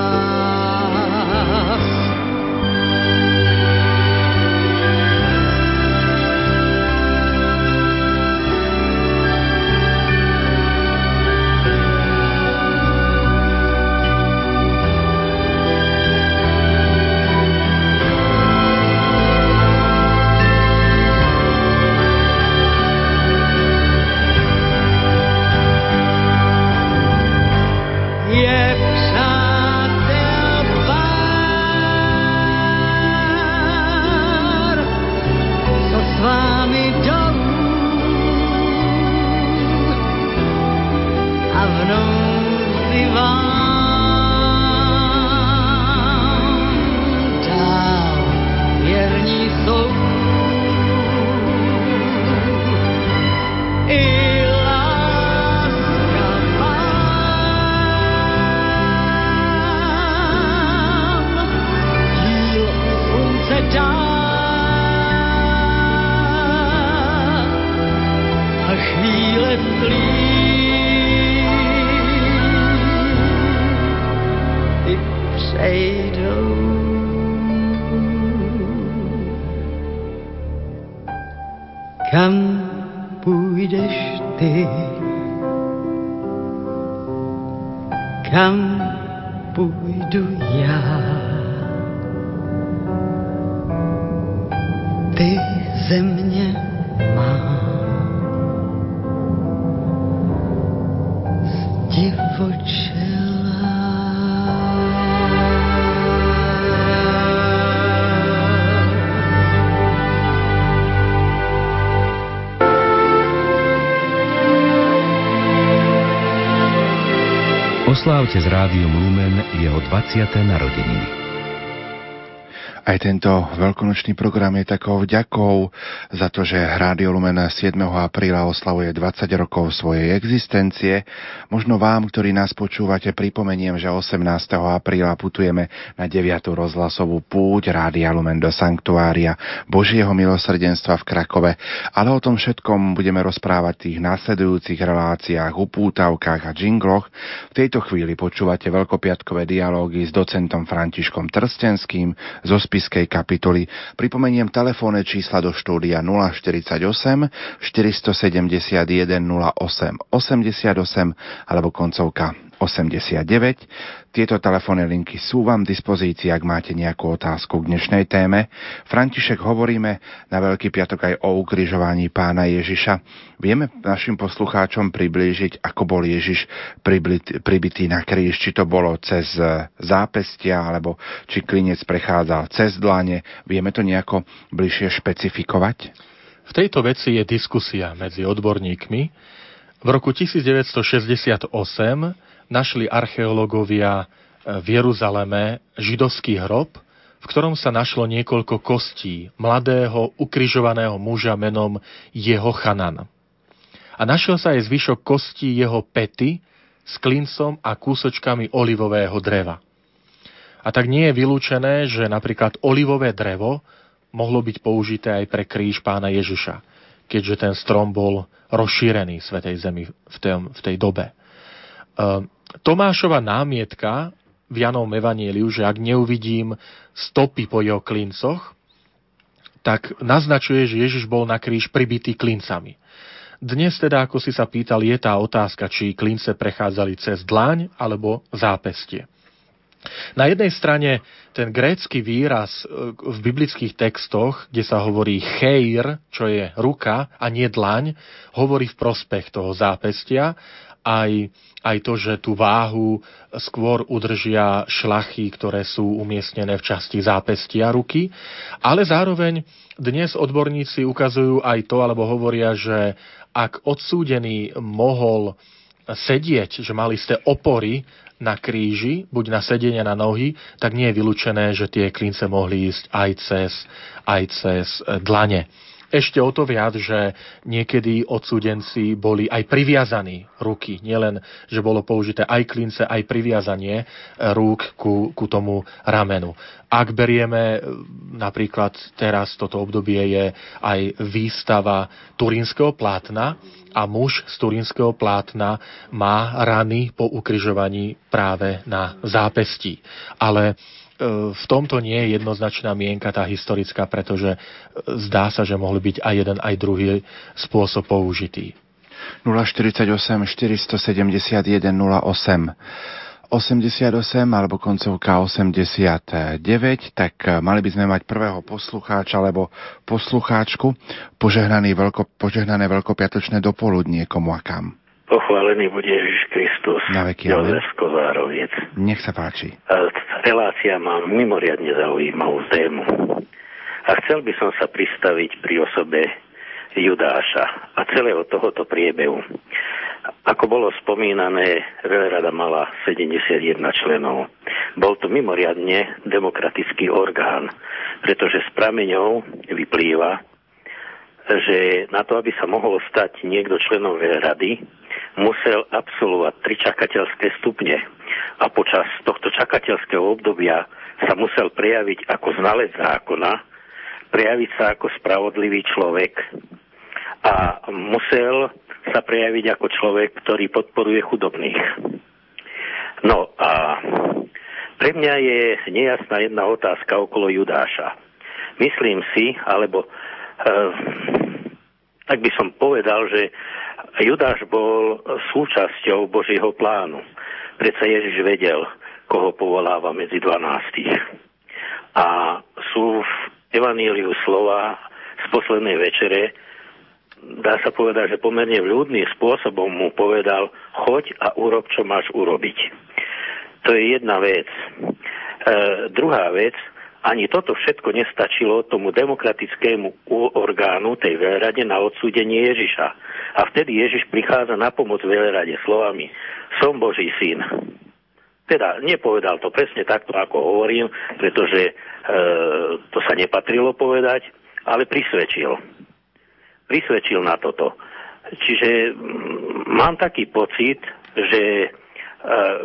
Oslávte s rádiom Lumen jeho 20. narodeniny. Aj tento veľkonočný program je takou vďakou za to, že Rádio Lumen 7. apríla oslavuje 20 rokov svojej existencie. Možno vám, ktorí nás počúvate, pripomeniem, že 18. apríla putujeme na 9. rozhlasovú púť Rádia Lumen do Sanktuária Božieho milosrdenstva v Krakove. Ale o tom všetkom budeme rozprávať v tých následujúcich reláciách, upútavkách a džingloch. V tejto chvíli počúvate veľkopiatkové dialógy s docentom Františkom Trstenským zo Spiskej kapitoly. Pripomeniem telefónne čísla do štúdia 048 471 08 88 alebo koncovka 89. Tieto telefónne linky sú vám v dispozícii, ak máte nejakú otázku k dnešnej téme. František, hovoríme na Veľký piatok aj o ukrižovaní pána Ježiša. Vieme našim poslucháčom priblížiť, ako bol Ježiš pribitý na kríž, či to bolo cez zápestia, alebo či klinec prechádzal cez dlane. Vieme to nejako bližšie špecifikovať? V tejto veci je diskusia medzi odborníkmi. V roku 1968 našli archeológovia e, v Jeruzaleme židovský hrob, v ktorom sa našlo niekoľko kostí mladého ukrižovaného muža menom Jeho Chanan. A našiel sa aj zvyšok kostí jeho pety s klincom a kúsočkami olivového dreva. A tak nie je vylúčené, že napríklad olivové drevo mohlo byť použité aj pre kríž pána Ježiša, keďže ten strom bol rozšírený Svetej Zemi v, tej, v tej dobe. Ehm, Tomášova námietka v Janom Evanieliu, že ak neuvidím stopy po jeho klincoch, tak naznačuje, že Ježiš bol na kríž pribitý klincami. Dnes teda, ako si sa pýtal, je tá otázka, či klince prechádzali cez dlaň alebo zápestie. Na jednej strane ten grécky výraz e, v biblických textoch, kde sa hovorí cheir, čo je ruka a nie dlaň, hovorí v prospech toho zápestia aj, aj to, že tú váhu skôr udržia šlachy, ktoré sú umiestnené v časti zápestia ruky, ale zároveň dnes odborníci ukazujú aj to, alebo hovoria, že ak odsúdený mohol sedieť, že mali ste opory na kríži, buď na sedenie na nohy, tak nie je vylúčené, že tie klince mohli ísť aj cez, aj cez dlane. Ešte o to viac, že niekedy odsúdenci boli aj priviazaní ruky. Nielen, že bolo použité aj klince, aj priviazanie rúk ku, ku tomu ramenu. Ak berieme napríklad teraz toto obdobie je aj výstava turínskeho plátna a muž z turínskeho plátna má rany po ukryžovaní práve na zápestí. Ale v tomto nie je jednoznačná mienka tá historická, pretože e, zdá sa, že mohli byť aj jeden, aj druhý spôsob použitý. 048 471 08 88 alebo koncovka 89, tak e, mali by sme mať prvého poslucháča alebo poslucháčku. Požehnaný veľko, požehnané veľkopiatočné dopoludnie komu a kam. Pochválený bude Ježiš Kristus. Na veky, Jozef Kozároviec. Nech sa páči. Relácia má mimoriadne zaujímavú tému. A chcel by som sa pristaviť pri osobe Judáša a celého tohoto priebehu. Ako bolo spomínané, veľrada mala 71 členov. Bol to mimoriadne demokratický orgán, pretože s prameňou vyplýva, že na to, aby sa mohol stať niekto členom rady, musel absolvovať tri čakateľské stupne a počas tohto čakateľského obdobia sa musel prejaviť ako znalec zákona, prejaviť sa ako spravodlivý človek a musel sa prejaviť ako človek, ktorý podporuje chudobných. No a pre mňa je nejasná jedna otázka okolo Judáša. Myslím si, alebo e, tak by som povedal, že Judáš bol súčasťou Božieho plánu. Predsa Ježiš vedel, koho povoláva medzi dvanástich. A sú v Evaníliu slova z poslednej večere, dá sa povedať, že pomerne vľúdnym spôsobom mu povedal, choď a urob, čo máš urobiť. To je jedna vec. E, druhá vec, ani toto všetko nestačilo tomu demokratickému orgánu tej veľrade na odsúdenie Ježiša. A vtedy Ježiš prichádza na pomoc veľrade slovami Som Boží syn. Teda nepovedal to presne takto, ako hovorím, pretože e, to sa nepatrilo povedať, ale prisvedčil. Prisvedčil na toto. Čiže m, mám taký pocit, že e,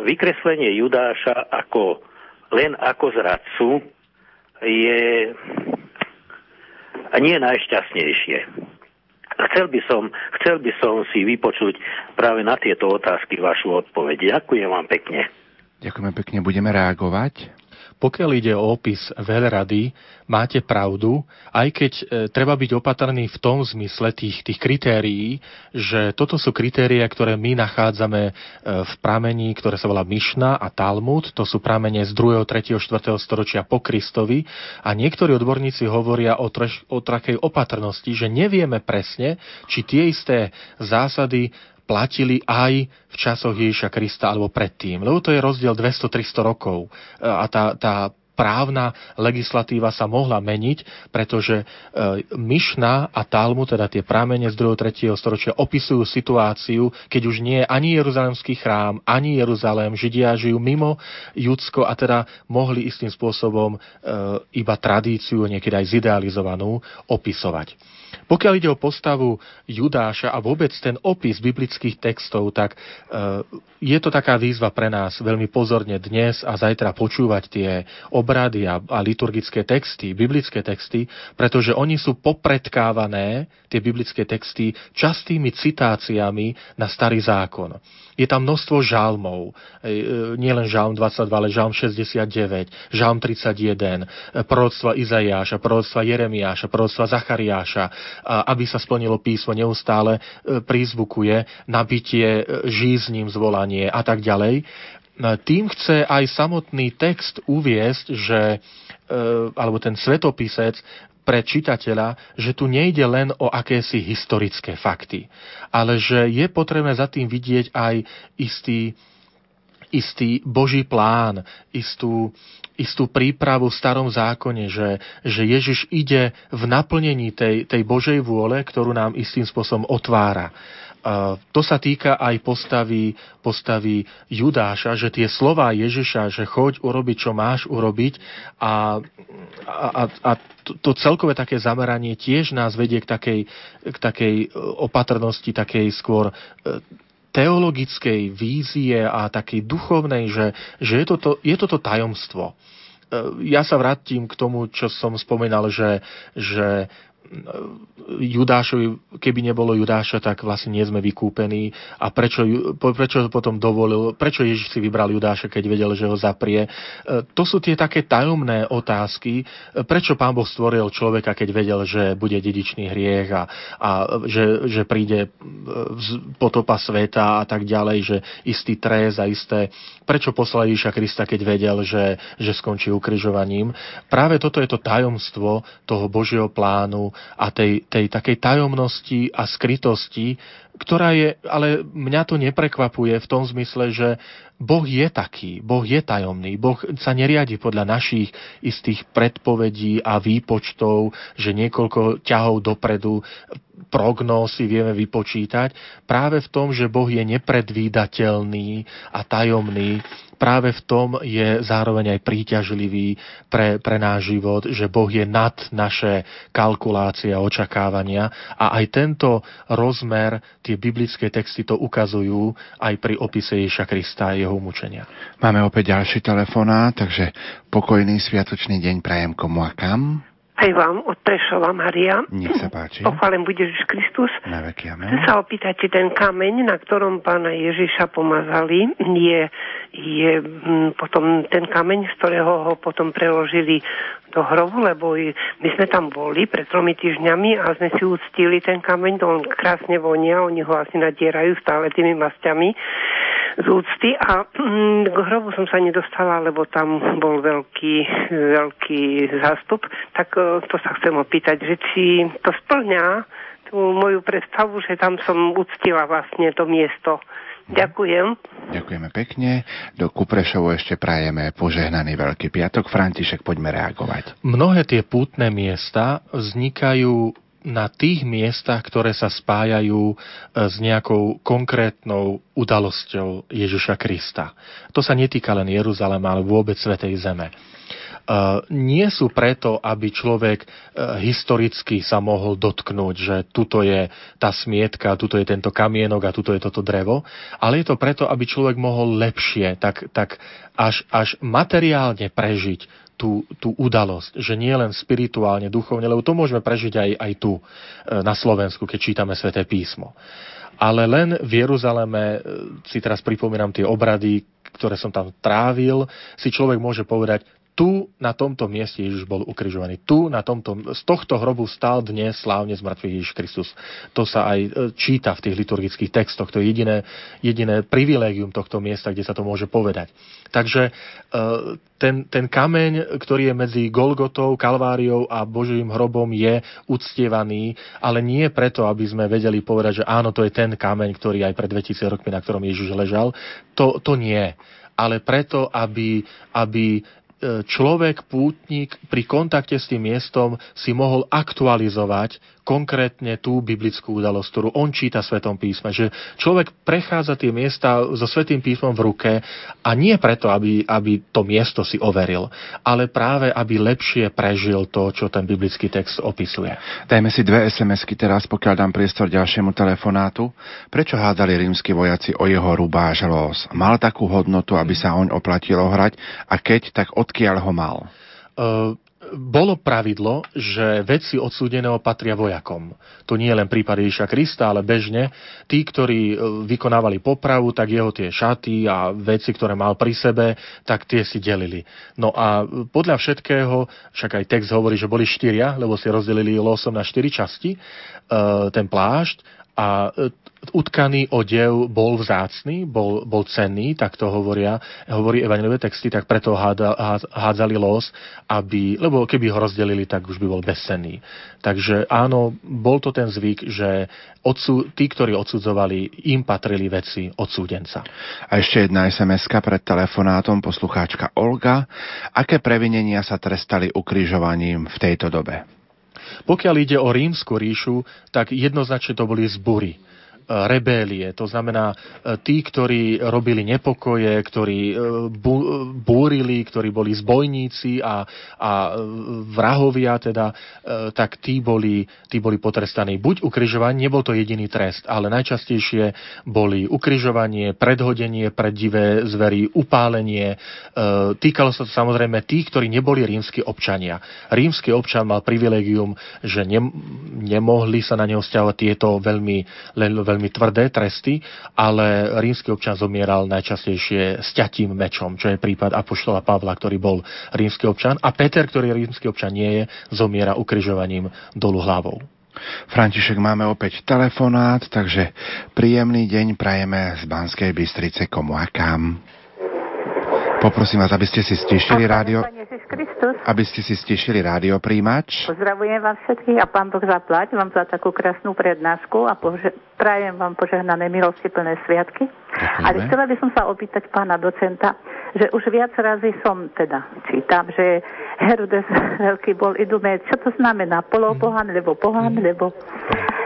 vykreslenie Judáša ako len ako zradcu je nie najšťastnejšie. Chcel by, som, chcel by som si vypočuť práve na tieto otázky vašu odpoveď. Ďakujem vám pekne. Ďakujeme pekne, budeme reagovať. Pokiaľ ide o opis veľrady, máte pravdu, aj keď e, treba byť opatrný v tom zmysle tých, tých kritérií, že toto sú kritéria, ktoré my nachádzame e, v pramení, ktoré sa volá Myšna a Talmud, to sú pramene z 2., 3., 4. storočia po Kristovi a niektorí odborníci hovoria o, treš, o takej opatrnosti, že nevieme presne, či tie isté zásady platili aj v časoch Ježiša Krista alebo predtým. Lebo to je rozdiel 200-300 rokov. E, a tá, tá právna legislatíva sa mohla meniť, pretože e, Myšna a Talmu, teda tie prámene z 2. 3. storočia, opisujú situáciu, keď už nie je ani Jeruzalemský chrám, ani Jeruzalém, Židia žijú mimo Judsko a teda mohli istým spôsobom e, iba tradíciu, niekedy aj zidealizovanú, opisovať. Pokiaľ ide o postavu Judáša a vôbec ten opis biblických textov, tak e, je to taká výzva pre nás veľmi pozorne dnes a zajtra počúvať tie obrady a, a liturgické texty, biblické texty, pretože oni sú popredkávané, tie biblické texty, častými citáciami na starý zákon. Je tam množstvo žalmov, e, e, nielen žalm 22, ale žalm 69, žalm 31, proroctva Izajáša, proroctva Jeremiáša, proroctva Zachariáša, aby sa splnilo písmo, neustále e, prízvukuje nabitie, žízním zvolanie a tak ďalej. Tým chce aj samotný text uviesť, že alebo ten svetopisec pre čitateľa, že tu nejde len o akési historické fakty, ale že je potrebné za tým vidieť aj istý, istý Boží plán, istú, istú prípravu v starom zákone, že, že Ježiš ide v naplnení tej, tej Božej vôle, ktorú nám istým spôsobom otvára. to sa týka aj postavy, postavy Judáša, že tie slová Ježiša, že choď urobiť, čo máš urobiť a, a, a to, to celkové také zameranie tiež nás vedie k takej, k takej opatrnosti, takej skôr e, teologickej vízie a takej duchovnej, že, že je, toto, je toto tajomstvo. E, ja sa vrátim k tomu, čo som spomínal, že, že Judášovi, keby nebolo Judáša, tak vlastne nie sme vykúpení. A prečo, prečo potom dovolil, prečo Ježiš si vybral Judáša, keď vedel, že ho zaprie? E, to sú tie také tajomné otázky. E, prečo pán Boh stvoril človeka, keď vedel, že bude dedičný hriech a, a že, že príde e, potopa sveta a tak ďalej, že istý trest a isté... Prečo poslal Ježiša Krista, keď vedel, že, že skončí ukrižovaním? Práve toto je to tajomstvo toho Božieho plánu, a tej, tej takej tajomnosti a skrytosti, ktorá je, ale mňa to neprekvapuje v tom zmysle, že Boh je taký, Boh je tajomný, Boh sa neriadi podľa našich istých predpovedí a výpočtov, že niekoľko ťahov dopredu prognóz si vieme vypočítať, práve v tom, že Boh je nepredvídateľný a tajomný, práve v tom je zároveň aj príťažlivý pre, pre náš život, že Boh je nad naše kalkulácie a očakávania. A aj tento rozmer, tie biblické texty to ukazujú aj pri opise Ježa Krista a jeho mučenia. Máme opäť ďalší telefonát, takže pokojný sviatočný deň prajem komu a kam. Aj vám od Prešova, Maria. Nech sa páči. Pochválen bude Ježiš Kristus. Na veky, amen. Chcem sa opýtať, či ten kameň, na ktorom pána Ježiša pomazali, je, je m, potom ten kameň, z ktorého ho potom preložili do hrobu, lebo my sme tam boli pred tromi týždňami a sme si uctili ten kameň, to on krásne vonia, oni ho asi nadierajú stále tými masťami z úcty a mm, k hrobu som sa nedostala, lebo tam bol veľký, veľký zástup, tak e, to sa chcem opýtať, že či to splňa tú moju predstavu, že tam som uctila vlastne to miesto. Ďakujem. Ďakujeme pekne. Do Kuprešovu ešte prajeme požehnaný Veľký piatok. František, poďme reagovať. Mnohé tie pútne miesta vznikajú na tých miestach, ktoré sa spájajú e, s nejakou konkrétnou udalosťou Ježiša Krista. To sa netýka len Jeruzalema, ale vôbec Svetej Zeme. Uh, nie sú preto, aby človek uh, historicky sa mohol dotknúť, že tuto je tá smietka, tuto je tento kamienok a tuto je toto drevo, ale je to preto, aby človek mohol lepšie, tak, tak až, až materiálne prežiť tú, tú udalosť, že nie len spirituálne, duchovne, lebo to môžeme prežiť aj, aj tu e, na Slovensku, keď čítame sväté písmo. Ale len v Jeruzaleme, e, si teraz pripomínam tie obrady, ktoré som tam trávil, si človek môže povedať, tu na tomto mieste Ježiš bol ukrižovaný. Tu na tomto, z tohto hrobu stal dnes slávne zmrtvý Ježiš Kristus. To sa aj e, číta v tých liturgických textoch. To je jediné, jediné privilégium tohto miesta, kde sa to môže povedať. Takže e, ten, ten kameň, ktorý je medzi Golgotou, Kalváriou a Božím hrobom je uctievaný, ale nie preto, aby sme vedeli povedať, že áno, to je ten kameň, ktorý aj pred 2000 rokmi, na ktorom Ježiš ležal. To, to nie ale preto, aby, aby človek, pútnik pri kontakte s tým miestom si mohol aktualizovať konkrétne tú biblickú udalosť, ktorú on číta v Svetom písme. Že človek prechádza tie miesta so Svetým písmom v ruke a nie preto, aby, aby to miesto si overil, ale práve, aby lepšie prežil to, čo ten biblický text opisuje. Dajme si dve SMS-ky teraz, pokiaľ dám priestor ďalšiemu telefonátu. Prečo hádali rímsky vojaci o jeho rubáž los? Mal takú hodnotu, aby sa oň oplatilo hrať a keď, tak odkiaľ ho mal? Uh, bolo pravidlo, že veci odsúdeného patria vojakom. To nie je len prípad Ježiša Krista, ale bežne tí, ktorí e, vykonávali popravu, tak jeho tie šaty a veci, ktoré mal pri sebe, tak tie si delili. No a podľa všetkého, však aj text hovorí, že boli štyria, lebo si rozdelili losom na štyri časti, e, ten plášť a e, utkaný odev bol vzácný, bol, bol cenný, tak to hovoria, hovorí evaniliové texty, tak preto háda, hádzali los, aby, lebo keby ho rozdelili, tak už by bol bezcenný. Takže áno, bol to ten zvyk, že odsú, tí, ktorí odsudzovali, im patrili veci odsúdenca. A ešte jedna sms pred telefonátom, poslucháčka Olga. Aké previnenia sa trestali ukrižovaním v tejto dobe? Pokiaľ ide o rímsku ríšu, tak jednoznačne to boli zbury rebélie, to znamená tí, ktorí robili nepokoje, ktorí búrili, ktorí boli zbojníci a, a vrahovia, teda, tak tí boli, tí boli potrestaní. Buď ukrižovanie, nebol to jediný trest, ale najčastejšie boli ukrižovanie, predhodenie pred divé zvery, upálenie. Týkalo sa to samozrejme tých, ktorí neboli rímsky občania. Rímsky občan mal privilegium, že ne, nemohli sa na neho stiavať tieto veľmi, veľmi tvrdé tresty, ale rímsky občan zomieral najčastejšie sťatím mečom, čo je prípad Apoštola Pavla, ktorý bol rímsky občan a Peter, ktorý rímsky občan nie je, zomiera ukrižovaním dolu hlavou. František, máme opäť telefonát, takže príjemný deň prajeme z Banskej Bystrice komu a kam. Poprosím vás, aby ste si stišili rádio. Aby ste si stišili rádio príjimač. Pozdravujem vám všetkých a pán Boh zaplať vám za takú krásnu prednášku a pože- prajem vám požehnané milosti plné sviatky. Ďakujeme. Ale chcela by som sa opýtať pána docenta, že už viac razy som teda čítam, že Herodes veľký bol idumec. Čo to znamená? Polopohan, lebo pohan, lebo...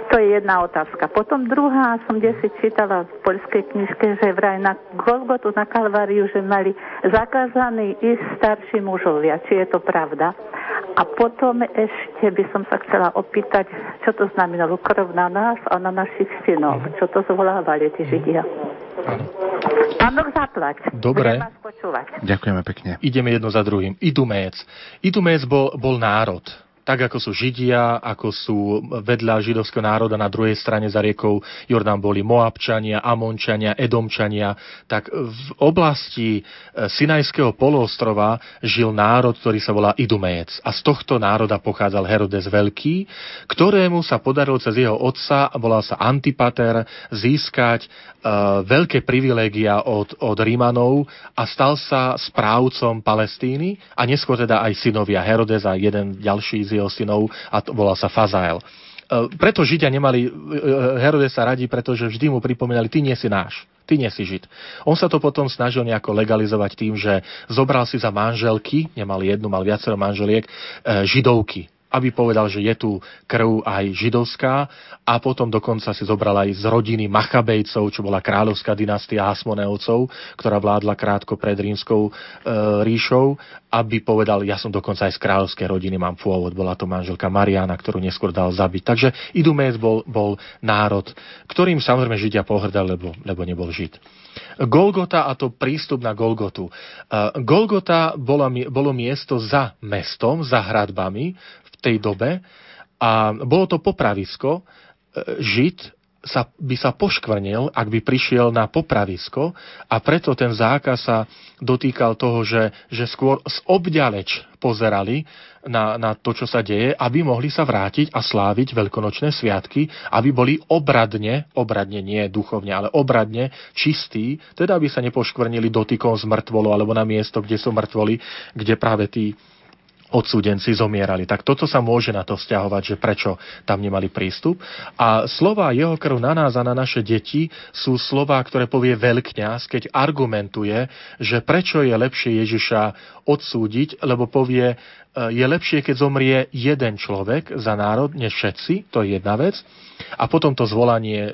To je jedna otázka. Potom druhá, som kde si čítala v poľskej knižke, že vraj na Golgotu, na Kalváriu, že mali zakázaný ísť starší mužovia. Či je to pravda? A potom ešte by som sa chcela opýtať, čo to znamenalo krv na nás a na našich synov. Čo to zvolávali tí Židia? Pán zaplať. Dobre. Ďakujeme pekne. Ideme jedno za druhým. Idumec. Idumec bol, bol národ tak ako sú Židia, ako sú vedľa židovského národa na druhej strane za riekou Jordán boli Moabčania, Amončania, Edomčania, tak v oblasti e, Sinajského poloostrova žil národ, ktorý sa volá Idumejec. A z tohto národa pochádzal Herodes Veľký, ktorému sa podarilo cez jeho otca, volal sa Antipater, získať uh, veľké privilégia od, od Rímanov a stal sa správcom Palestíny a neskôr teda aj synovia Herodes a jeden ďalší z jeho synov a to volal sa Fazael. E, preto Židia nemali e, e, Herodesa radi, pretože vždy mu pripomínali, ty nie si náš, ty nie si Žid. On sa to potom snažil nejako legalizovať tým, že zobral si za manželky, nemal jednu, mal viacero manželiek, židovky aby povedal, že je tu krv aj židovská a potom dokonca si zobral aj z rodiny Machabejcov, čo bola kráľovská dynastia Hasmoneovcov, ktorá vládla krátko pred rímskou e, ríšou, aby povedal, ja som dokonca aj z kráľovskej rodiny, mám pôvod, bola to manželka Mariana, ktorú neskôr dal zabiť. Takže Idumés bol, bol národ, ktorým samozrejme Židia pohrdali, lebo, lebo nebol Žid. Golgota a to prístup na Golgotu. E, Golgota bola, bolo miesto za mestom, za hradbami, tej dobe a bolo to popravisko. E, Žid sa, by sa poškvrnil, ak by prišiel na popravisko a preto ten zákaz sa dotýkal toho, že, že skôr z obďaleč pozerali na, na to, čo sa deje, aby mohli sa vrátiť a sláviť veľkonočné sviatky, aby boli obradne, obradne nie duchovne, ale obradne čistí, teda aby sa nepoškvrnili dotykom z mŕtvolu alebo na miesto, kde sú mŕtvoli, kde práve tí odsúdenci zomierali. Tak toto sa môže na to vzťahovať, že prečo tam nemali prístup. A slova jeho krv na nás a na naše deti sú slova, ktoré povie veľkňaz, keď argumentuje, že prečo je lepšie Ježiša odsúdiť, lebo povie, je lepšie, keď zomrie jeden človek za národ, než všetci, to je jedna vec. A potom to zvolanie, e,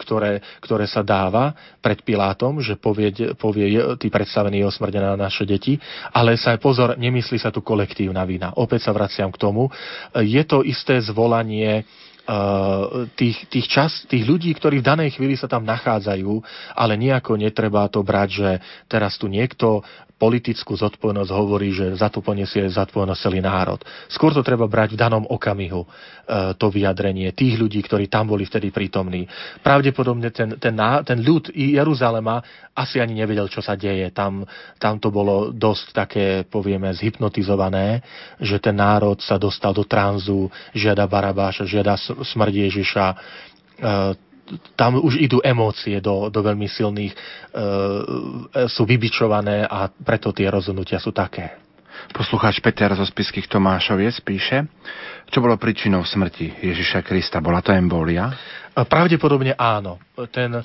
ktoré, ktoré sa dáva pred Pilátom, že povie, povie tí predstavení jeho smrde na naše deti, ale sa pozor, nemyslí sa tu kolektívna vina. Opäť sa vraciam k tomu. Je to isté zvolanie tých, tých, čas, tých ľudí, ktorí v danej chvíli sa tam nachádzajú, ale nejako netreba to brať, že teraz tu niekto politickú zodpovednosť hovorí, že za to poniesie zodpovednosť celý národ. Skôr to treba brať v danom okamihu, e, to vyjadrenie tých ľudí, ktorí tam boli vtedy prítomní. Pravdepodobne ten, ten, ten ľud Jeruzalema asi ani nevedel, čo sa deje. Tam, tam to bolo dosť také, povieme, zhypnotizované, že ten národ sa dostal do tranzu, žiada Barabáša, žiada smrť Ježiša, e, tam už idú emócie do, do veľmi silných, e, sú vybičované a preto tie rozhodnutia sú také. Poslucháč Peter zo Spiských Tomášoviec píše, čo bolo príčinou smrti Ježiša Krista? Bola to embolia? Pravdepodobne áno. Ten, e,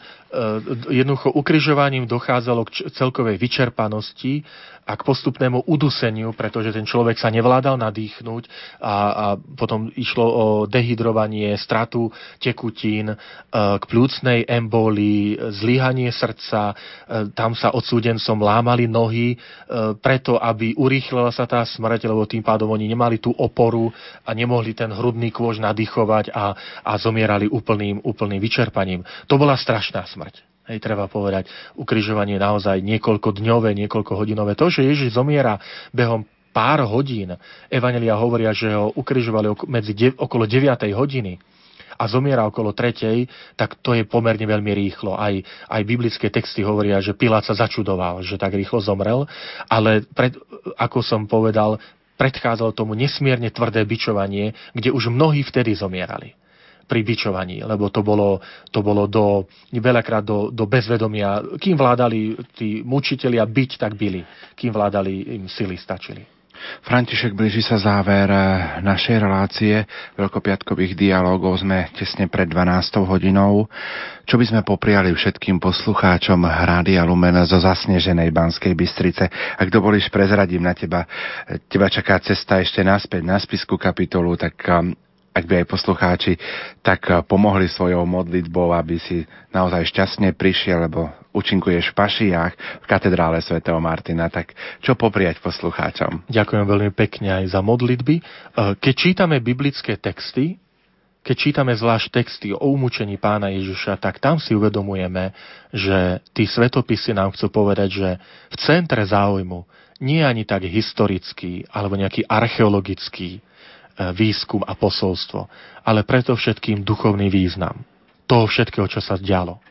jednoducho ukrižovaním dochádzalo k celkovej vyčerpanosti a k postupnému uduseniu, pretože ten človek sa nevládal nadýchnuť a, a potom išlo o dehydrovanie, stratu tekutín, e, k plúcnej embólii, zlyhanie srdca, e, tam sa odsúdencom lámali nohy preto, aby urýchlila sa tá smrť, lebo tým pádom oni nemali tú oporu a nemohli ten hrudný kôž nadýchovať a, a zomierali úplným úplným vyčerpaním. To bola strašná smrť. Hej, treba povedať, ukrižovanie naozaj niekoľko dňové, niekoľko hodinové. To, že Ježiš zomiera behom pár hodín, Evangelia hovoria, že ho ukrižovali medzi de- okolo 9. hodiny a zomiera okolo tretej, tak to je pomerne veľmi rýchlo. Aj, aj biblické texty hovoria, že Pilát sa začudoval, že tak rýchlo zomrel, ale pred, ako som povedal, predchádzalo tomu nesmierne tvrdé bičovanie, kde už mnohí vtedy zomierali pri bičovaní, lebo to bolo, to bolo do, veľakrát do, do bezvedomia. Kým vládali tí mučitelia byť, tak byli. Kým vládali, im sily stačili. František, blíži sa záver eh, našej relácie veľkopiatkových dialogov. Sme tesne pred 12 hodinou. Čo by sme popriali všetkým poslucháčom Rádia Lumen zo zasneženej Banskej Bystrice? Ak dovolíš, prezradím na teba. Teba čaká cesta ešte naspäť na spisku kapitolu, tak ehm, ak by aj poslucháči tak eh, pomohli svojou modlitbou, aby si naozaj šťastne prišiel, lebo učinkuješ v Pašiach v katedrále svätého Martina. Tak čo popriať poslucháčom? Ďakujem veľmi pekne aj za modlitby. Eh, keď čítame biblické texty, keď čítame zvlášť texty o umúčení pána Ježiša, tak tam si uvedomujeme, že tí svetopisy nám chcú povedať, že v centre záujmu nie je ani tak historický alebo nejaký archeologický E, výskum a posolstvo, ale preto všetkým duchovný význam toho všetkého, čo sa dialo.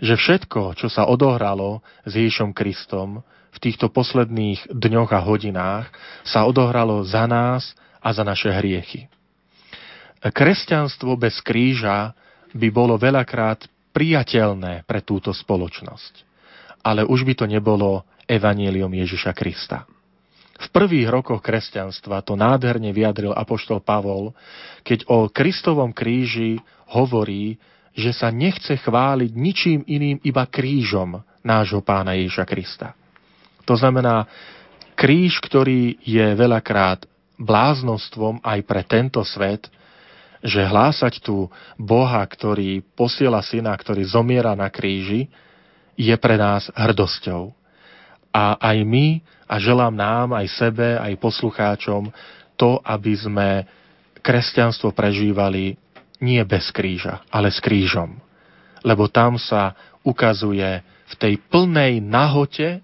Že všetko, čo sa odohralo s Ježišom Kristom v týchto posledných dňoch a hodinách, sa odohralo za nás a za naše hriechy. Kresťanstvo bez kríža by bolo veľakrát priateľné pre túto spoločnosť. Ale už by to nebolo evanielium Ježiša Krista. V prvých rokoch kresťanstva to nádherne vyjadril apoštol Pavol, keď o Kristovom kríži hovorí, že sa nechce chváliť ničím iným iba krížom nášho pána Ježiša Krista. To znamená, kríž, ktorý je veľakrát bláznostvom aj pre tento svet, že hlásať tu Boha, ktorý posiela syna, ktorý zomiera na kríži, je pre nás hrdosťou. A aj my a želám nám, aj sebe, aj poslucháčom to, aby sme kresťanstvo prežívali nie bez kríža, ale s krížom. Lebo tam sa ukazuje v tej plnej nahote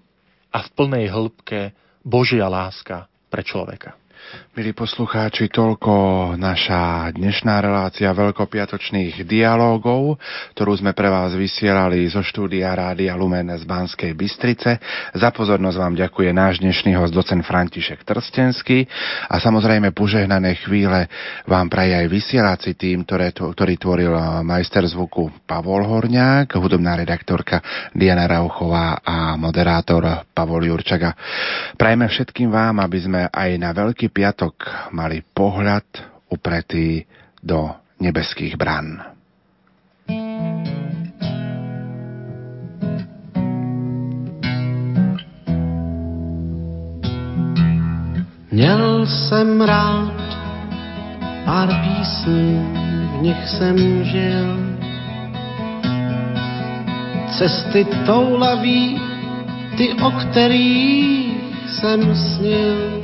a v plnej hĺbke Božia láska pre človeka. Milí poslucháči, toľko naša dnešná relácia veľkopiatočných dialógov, ktorú sme pre vás vysielali zo štúdia Rádia Lumen z Banskej Bystrice. Za pozornosť vám ďakuje náš dnešný host docen František Trstenský a samozrejme požehnané chvíle vám praje aj vysielací tým, ktoré, ktorý tvoril majster zvuku Pavol Horňák, hudobná redaktorka Diana Rauchová a moderátor Pavol Jurčaga. Prajeme všetkým vám, aby sme aj na Veľký piatok mali pohľad upretý do nebeských brán. Měl jsem rád pár písní, v nich jsem žil. Cesty toulaví, ty, o kterých jsem snil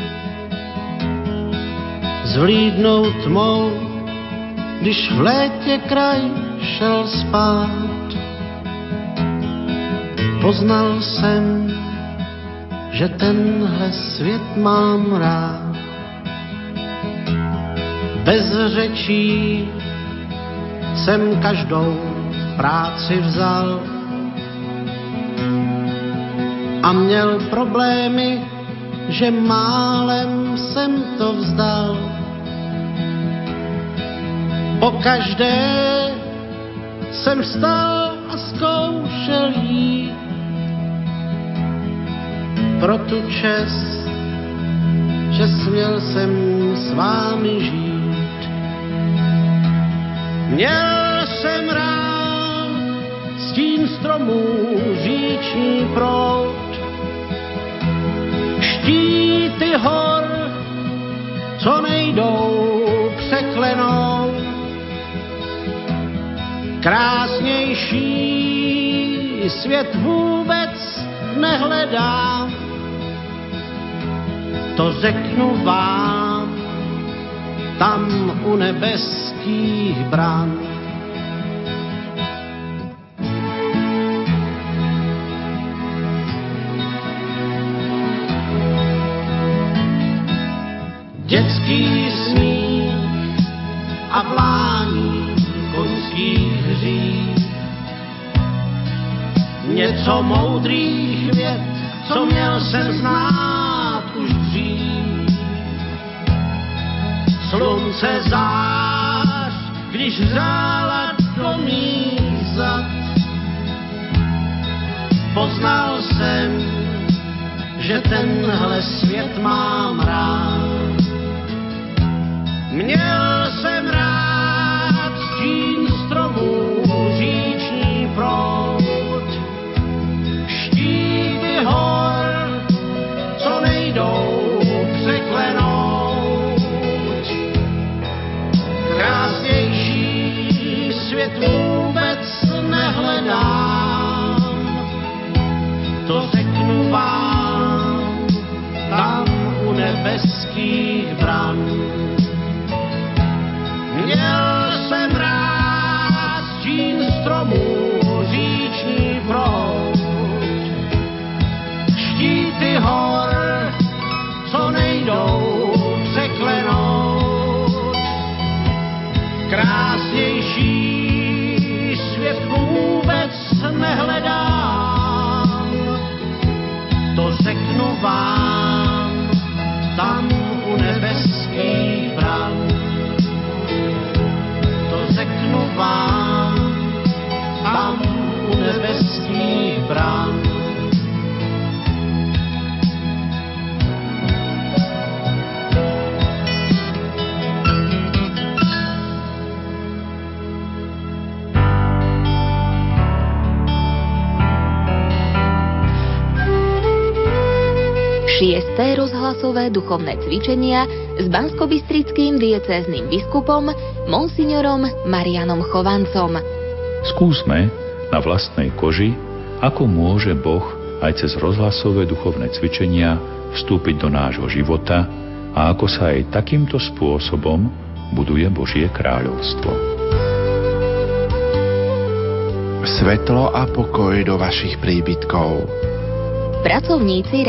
zhlídnout tmou, když v létě kraj šel spát. Poznal jsem, že tenhle svět mám rád. Bez řečí jsem každou práci vzal a měl problémy, že málem jsem to vzdal po každé jsem vstal a zkoušel jít pro tu čest, že směl jsem s vámi žít. Měl jsem rád stín stromů říční prout. Štíty hor, co nejdou překlenout. Krásnější svět vůbec nehledám, to řeknu vám, tam u nebeských bran. Dětský moudrých věd, co měl jsem znát už dřív. Slunce zář, když hřála do mých. Poznal jsem, že tenhle svět mám rád. Měl nebeských bran. Měl jsem rád stín stromů, říční proud, štíty hor, co nejdou překlenout. Krásnější svět vůbec nehledám, to řeknu vám, brán. Šiesté rozhlasové duchovné cvičenia s banskobistrickým diecézným biskupom monsignorom Marianom Chovancom. Skúsme na vlastnej koži, ako môže Boh aj cez rozhlasové duchovné cvičenia vstúpiť do nášho života a ako sa aj takýmto spôsobom buduje Božie kráľovstvo. Svetlo a pokoj do vašich príbytkov. Pracovníci